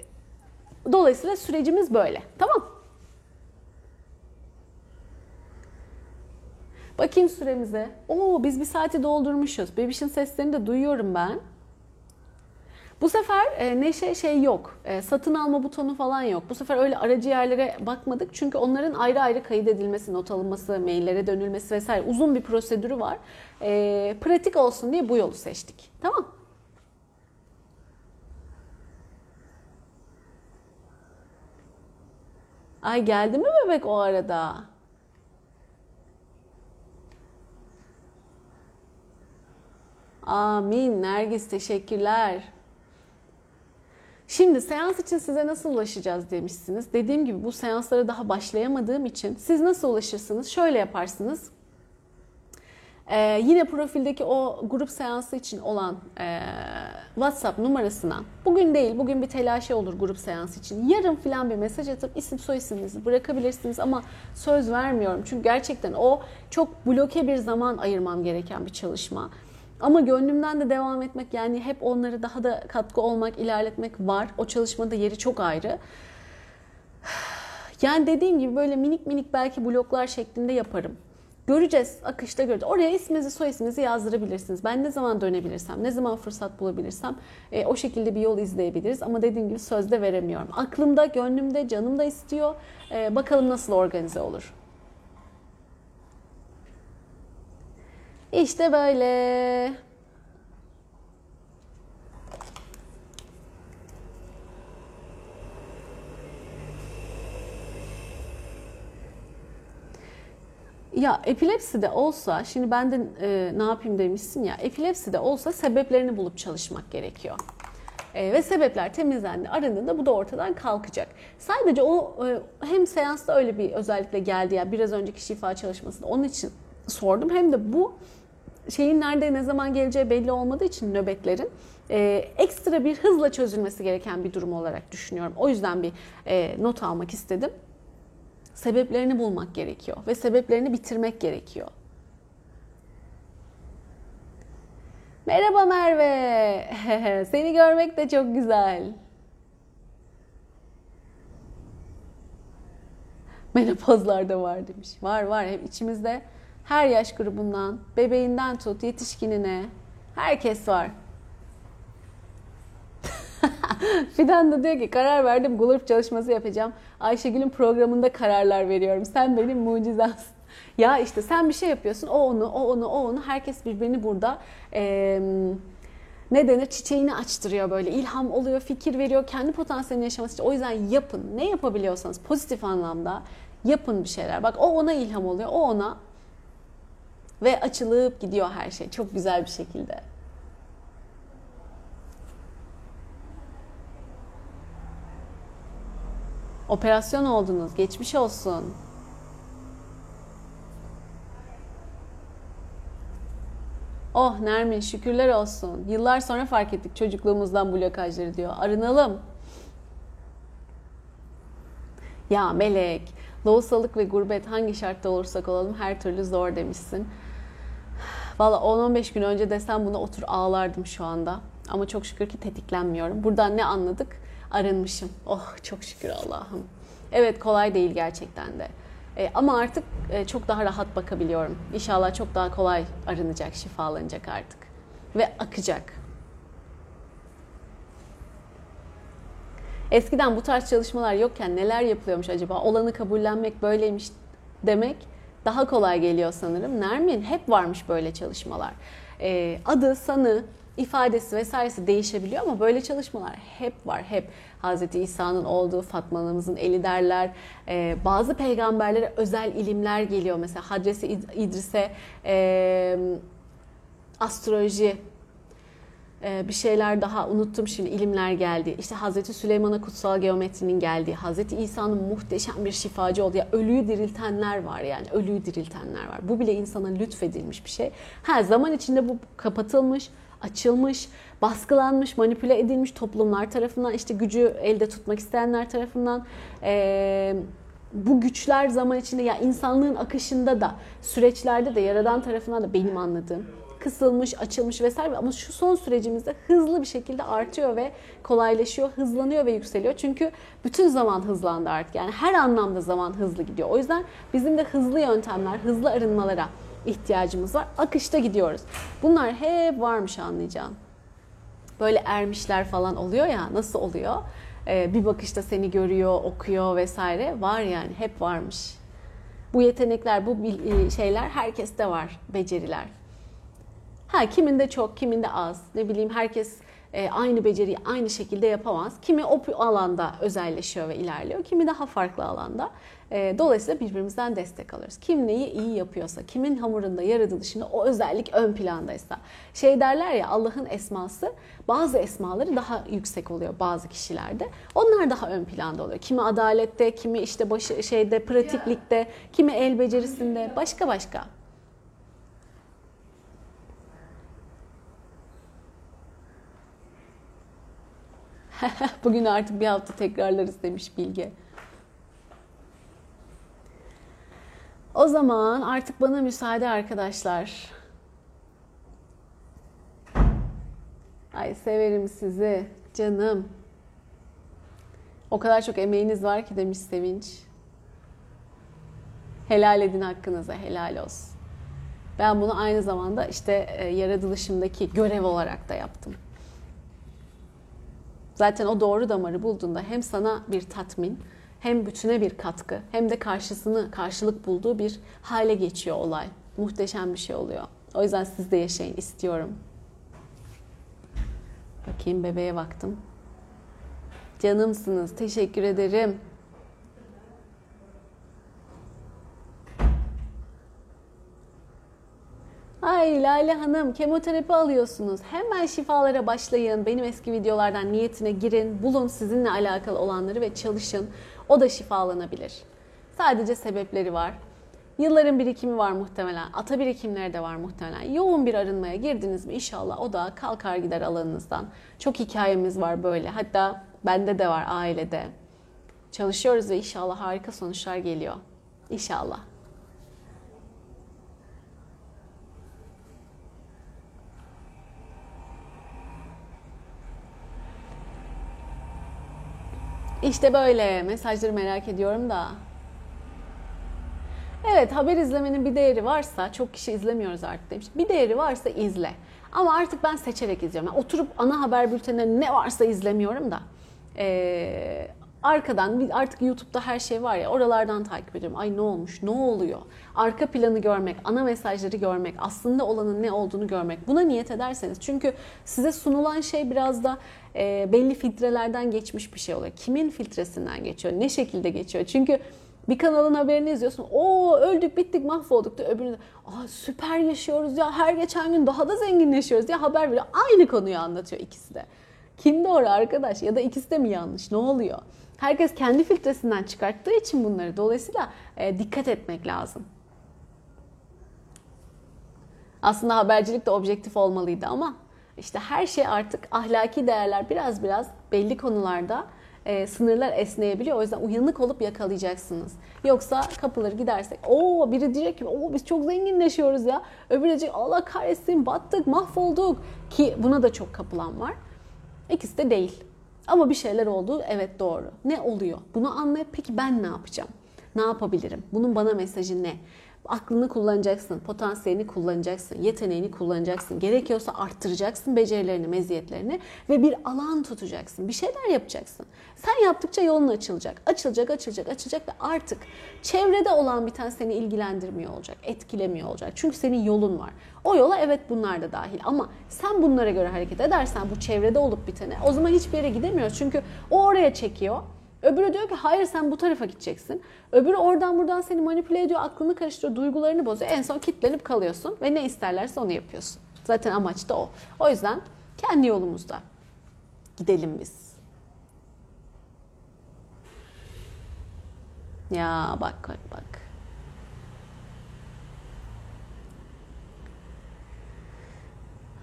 dolayısıyla sürecimiz böyle. Tamam Bakayım süremize. Oo biz bir saati doldurmuşuz. Bebişin seslerini de duyuyorum ben. Bu sefer e, neşe şey yok. E, satın alma butonu falan yok. Bu sefer öyle aracı yerlere bakmadık. Çünkü onların ayrı ayrı kaydedilmesi, not alınması, maillere dönülmesi vesaire uzun bir prosedürü var. E, pratik olsun diye bu yolu seçtik. Tamam Ay geldi mi bebek o arada? Amin. Nergis teşekkürler. Şimdi seans için size nasıl ulaşacağız demişsiniz. Dediğim gibi bu seanslara daha başlayamadığım için siz nasıl ulaşırsınız? Şöyle yaparsınız. Ee, yine profildeki o grup seansı için olan e, WhatsApp numarasına bugün değil bugün bir telaşı olur grup seansı için yarın filan bir mesaj atıp isim soy isminizi bırakabilirsiniz ama söz vermiyorum çünkü gerçekten o çok bloke bir zaman ayırmam gereken bir çalışma. Ama gönlümden de devam etmek yani hep onları daha da katkı olmak, ilerletmek var. O çalışmada yeri çok ayrı. Yani dediğim gibi böyle minik minik belki bloklar şeklinde yaparım. Göreceğiz, akışta göreceğiz. Oraya isminizi, soy isminizi yazdırabilirsiniz. Ben ne zaman dönebilirsem, ne zaman fırsat bulabilirsem e, o şekilde bir yol izleyebiliriz. Ama dediğim gibi sözde veremiyorum. Aklımda, gönlümde, canım da istiyor. E, bakalım nasıl organize olur. İşte böyle. Ya epilepsi de olsa, şimdi ben de e, ne yapayım demişsin ya, epilepsi de olsa sebeplerini bulup çalışmak gerekiyor. E, ve sebepler temizlendi, aranında bu da ortadan kalkacak. Sadece o e, hem seansta öyle bir özellikle geldi ya biraz önceki şifa çalışmasında onun için sordum. Hem de bu şeyin nerede ne zaman geleceği belli olmadığı için nöbetlerin e, ekstra bir hızla çözülmesi gereken bir durum olarak düşünüyorum. O yüzden bir e, not almak istedim. Sebeplerini bulmak gerekiyor ve sebeplerini bitirmek gerekiyor. Merhaba Merve. [laughs] Seni görmek de çok güzel. Menopozlar da var demiş. Var var hep içimizde her yaş grubundan, bebeğinden tut yetişkinine herkes var. [laughs] Fidan da diyor ki karar verdim grup çalışması yapacağım. Ayşegül'ün programında kararlar veriyorum. Sen benim mucizemsin. [laughs] Ya işte sen bir şey yapıyorsun. O onu, o onu, o onu. Herkes birbirini burada ee, ne denir çiçeğini açtırıyor böyle. ilham oluyor, fikir veriyor. Kendi potansiyelini yaşaması için. O yüzden yapın. Ne yapabiliyorsanız pozitif anlamda yapın bir şeyler. Bak o ona ilham oluyor. O ona ve açılıp gidiyor her şey çok güzel bir şekilde. Operasyon oldunuz. Geçmiş olsun. Oh Nermin şükürler olsun. Yıllar sonra fark ettik çocukluğumuzdan blokajları diyor. Arınalım. Ya Melek, lohusalık ve gurbet hangi şartta olursak olalım her türlü zor demişsin. Valla 10-15 gün önce desem buna otur ağlardım şu anda. Ama çok şükür ki tetiklenmiyorum. Buradan ne anladık? arınmışım. Oh çok şükür Allah'ım. Evet kolay değil gerçekten de. E, ama artık e, çok daha rahat bakabiliyorum. İnşallah çok daha kolay arınacak, şifalanacak artık. Ve akacak. Eskiden bu tarz çalışmalar yokken neler yapılıyormuş acaba? Olanı kabullenmek böyleymiş demek daha kolay geliyor sanırım. Nermin hep varmış böyle çalışmalar. Ee, adı, sanı, ifadesi vesairesi değişebiliyor ama böyle çalışmalar hep var. Hep Hz. İsa'nın olduğu, Fatma anamızın eli derler. Ee, bazı peygamberlere özel ilimler geliyor. Mesela Hadresi İdris'e e, astroloji bir şeyler daha unuttum şimdi ilimler geldi. İşte Hazreti Süleyman'a kutsal geometrinin geldiği, Hazreti İsa'nın muhteşem bir şifacı olduğu. Ya ölüyü diriltenler var yani ölüyü diriltenler var. Bu bile insana lütfedilmiş bir şey. Ha zaman içinde bu kapatılmış, açılmış, baskılanmış, manipüle edilmiş toplumlar tarafından işte gücü elde tutmak isteyenler tarafından ee, bu güçler zaman içinde ya insanlığın akışında da süreçlerde de yaradan tarafından da benim anladığım kısılmış, açılmış vesaire ama şu son sürecimizde hızlı bir şekilde artıyor ve kolaylaşıyor, hızlanıyor ve yükseliyor. Çünkü bütün zaman hızlandı artık. Yani her anlamda zaman hızlı gidiyor. O yüzden bizim de hızlı yöntemler, hızlı arınmalara ihtiyacımız var. Akışta gidiyoruz. Bunlar hep varmış anlayacağın. Böyle ermişler falan oluyor ya nasıl oluyor? Ee, bir bakışta seni görüyor, okuyor vesaire. Var yani hep varmış. Bu yetenekler, bu şeyler herkeste var, beceriler. Ha kiminde çok, kiminde az. Ne bileyim herkes e, aynı beceriyi aynı şekilde yapamaz. Kimi o alanda özelleşiyor ve ilerliyor, kimi daha farklı alanda. E, dolayısıyla birbirimizden destek alırız. Kim neyi iyi yapıyorsa, kimin hamurunda, yaratılışında o özellik ön plandaysa. Şey derler ya Allah'ın esması bazı esmaları daha yüksek oluyor bazı kişilerde. Onlar daha ön planda oluyor. Kimi adalette, kimi işte başı şeyde pratiklikte, kimi el becerisinde, başka başka. [laughs] Bugün artık bir hafta tekrarlarız demiş Bilge. O zaman artık bana müsaade arkadaşlar. Ay severim sizi canım. O kadar çok emeğiniz var ki demiş Sevinç. Helal edin hakkınıza, helal olsun. Ben bunu aynı zamanda işte e, yaratılışımdaki görev olarak da yaptım. Zaten o doğru damarı bulduğunda hem sana bir tatmin, hem bütüne bir katkı, hem de karşısını karşılık bulduğu bir hale geçiyor olay. Muhteşem bir şey oluyor. O yüzden siz de yaşayın istiyorum. Bakayım bebeğe baktım. Canımsınız. Teşekkür ederim. Ay Lale Hanım kemoterapi alıyorsunuz. Hemen şifalara başlayın. Benim eski videolardan niyetine girin. Bulun sizinle alakalı olanları ve çalışın. O da şifalanabilir. Sadece sebepleri var. Yılların birikimi var muhtemelen. Ata birikimleri de var muhtemelen. Yoğun bir arınmaya girdiniz mi inşallah o da kalkar gider alanınızdan. Çok hikayemiz var böyle. Hatta bende de var ailede. Çalışıyoruz ve inşallah harika sonuçlar geliyor. İnşallah. İşte böyle mesajları merak ediyorum da. Evet haber izlemenin bir değeri varsa çok kişi izlemiyoruz artık demiş. Bir değeri varsa izle. Ama artık ben seçerek izliyorum. Yani oturup ana haber bülteninde ne varsa izlemiyorum da. Ee, arkadan artık YouTube'da her şey var ya oralardan takip ediyorum. Ay ne olmuş, ne oluyor? Arka planı görmek, ana mesajları görmek, aslında olanın ne olduğunu görmek. Buna niyet ederseniz. Çünkü size sunulan şey biraz da e, belli filtrelerden geçmiş bir şey oluyor. Kimin filtresinden geçiyor, ne şekilde geçiyor? Çünkü bir kanalın haberini izliyorsun. O öldük bittik mahvolduk da öbüründe Aa, süper yaşıyoruz ya her geçen gün daha da zenginleşiyoruz diye haber veriyor. Aynı konuyu anlatıyor ikisi de. Kim doğru arkadaş ya da ikisi de mi yanlış ne oluyor? Herkes kendi filtresinden çıkarttığı için bunları dolayısıyla e, dikkat etmek lazım. Aslında habercilik de objektif olmalıydı ama işte her şey artık ahlaki değerler biraz biraz belli konularda e, sınırlar esneyebiliyor. O yüzden uyanık olup yakalayacaksınız. Yoksa kapıları gidersek o biri diyecek ki o biz çok zenginleşiyoruz ya. Öbürü diyecek Allah kahretsin battık mahvolduk ki buna da çok kapılan var. İkisi de değil. Ama bir şeyler oldu. Evet doğru. Ne oluyor? Bunu anlayıp peki ben ne yapacağım? Ne yapabilirim? Bunun bana mesajı ne? Aklını kullanacaksın, potansiyelini kullanacaksın, yeteneğini kullanacaksın. Gerekiyorsa arttıracaksın becerilerini, meziyetlerini ve bir alan tutacaksın. Bir şeyler yapacaksın. Sen yaptıkça yolun açılacak. Açılacak, açılacak, açılacak ve artık çevrede olan biten seni ilgilendirmiyor olacak, etkilemiyor olacak. Çünkü senin yolun var. O yola evet bunlar da dahil ama sen bunlara göre hareket edersen bu çevrede olup bitene o zaman hiçbir yere gidemiyoruz. Çünkü o oraya çekiyor. Öbürü diyor ki hayır sen bu tarafa gideceksin. Öbürü oradan buradan seni manipüle ediyor, aklını karıştırıyor, duygularını bozuyor. En son kitlenip kalıyorsun ve ne isterlerse onu yapıyorsun. Zaten amaç da o. O yüzden kendi yolumuzda gidelim biz. Ya bak bak bak.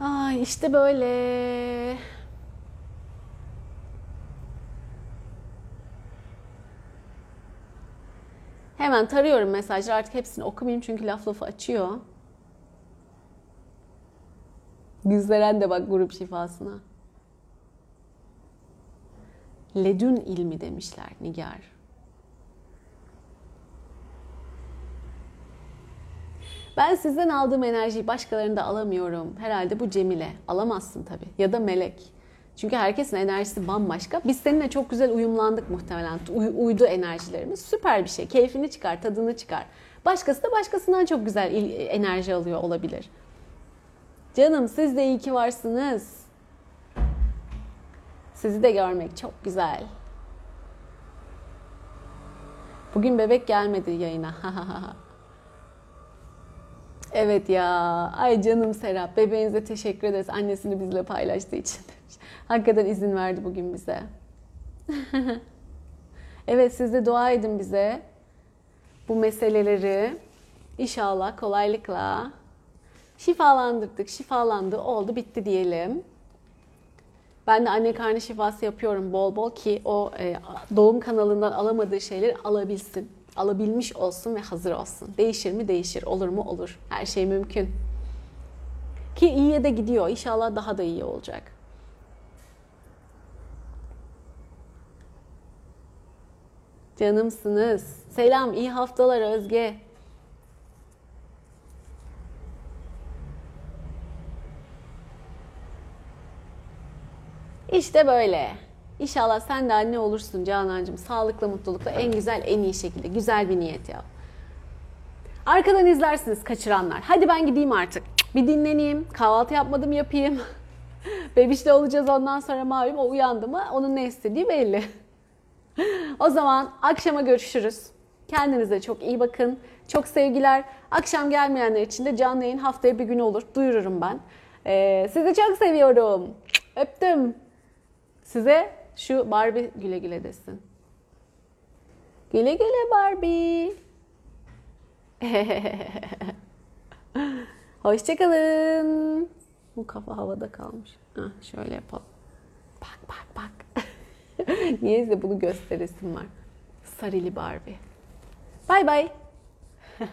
Ay işte böyle. Hemen tarıyorum mesajları artık hepsini okumayayım çünkü laf lafı açıyor. Güzeren de bak grup şifasına. Ledün ilmi demişler Nigar. Ben sizden aldığım enerjiyi başkalarında alamıyorum. Herhalde bu Cemile. Alamazsın tabii. Ya da Melek. Çünkü herkesin enerjisi bambaşka. Biz seninle çok güzel uyumlandık muhtemelen. Uy- uydu enerjilerimiz. Süper bir şey. Keyfini çıkar, tadını çıkar. Başkası da başkasından çok güzel enerji alıyor olabilir. Canım siz de iyi ki varsınız. Sizi de görmek çok güzel. Bugün bebek gelmedi yayına. [laughs] Evet ya. Ay canım Serap. Bebeğinize teşekkür ederiz. Annesini bizle paylaştığı için. Hakikaten izin verdi bugün bize. [laughs] evet siz de dua edin bize. Bu meseleleri inşallah kolaylıkla şifalandırdık. Şifalandı, oldu, bitti diyelim. Ben de anne karnı şifası yapıyorum bol bol ki o e, doğum kanalından alamadığı şeyleri alabilsin. Alabilmiş olsun ve hazır olsun. Değişir mi? Değişir. Olur mu? Olur. Her şey mümkün. Ki iyiye de gidiyor. İnşallah daha da iyi olacak. Canımsınız. Selam, iyi haftalar Özge. İşte böyle. İnşallah sen de anne olursun Canancığım. Sağlıkla, mutlulukla, en güzel, en iyi şekilde. Güzel bir niyet yap. Arkadan izlersiniz kaçıranlar. Hadi ben gideyim artık. Bir dinleneyim. Kahvaltı yapmadım yapayım. [laughs] Bebişle olacağız ondan sonra malum o uyandı mı onun ne istediği belli. [laughs] o zaman akşama görüşürüz. Kendinize çok iyi bakın. Çok sevgiler. Akşam gelmeyenler için de canlı yayın haftaya bir gün olur. Duyururum ben. Ee, sizi çok seviyorum. Öptüm. Size şu Barbie güle güle desin. Güle güle Barbie. [laughs] Hoşçakalın. Bu kafa havada kalmış. Hah, şöyle yapalım. Bak bak bak. [laughs] Niyeyse bunu gösteresim var. Sarili Barbie. Bay bay. [laughs]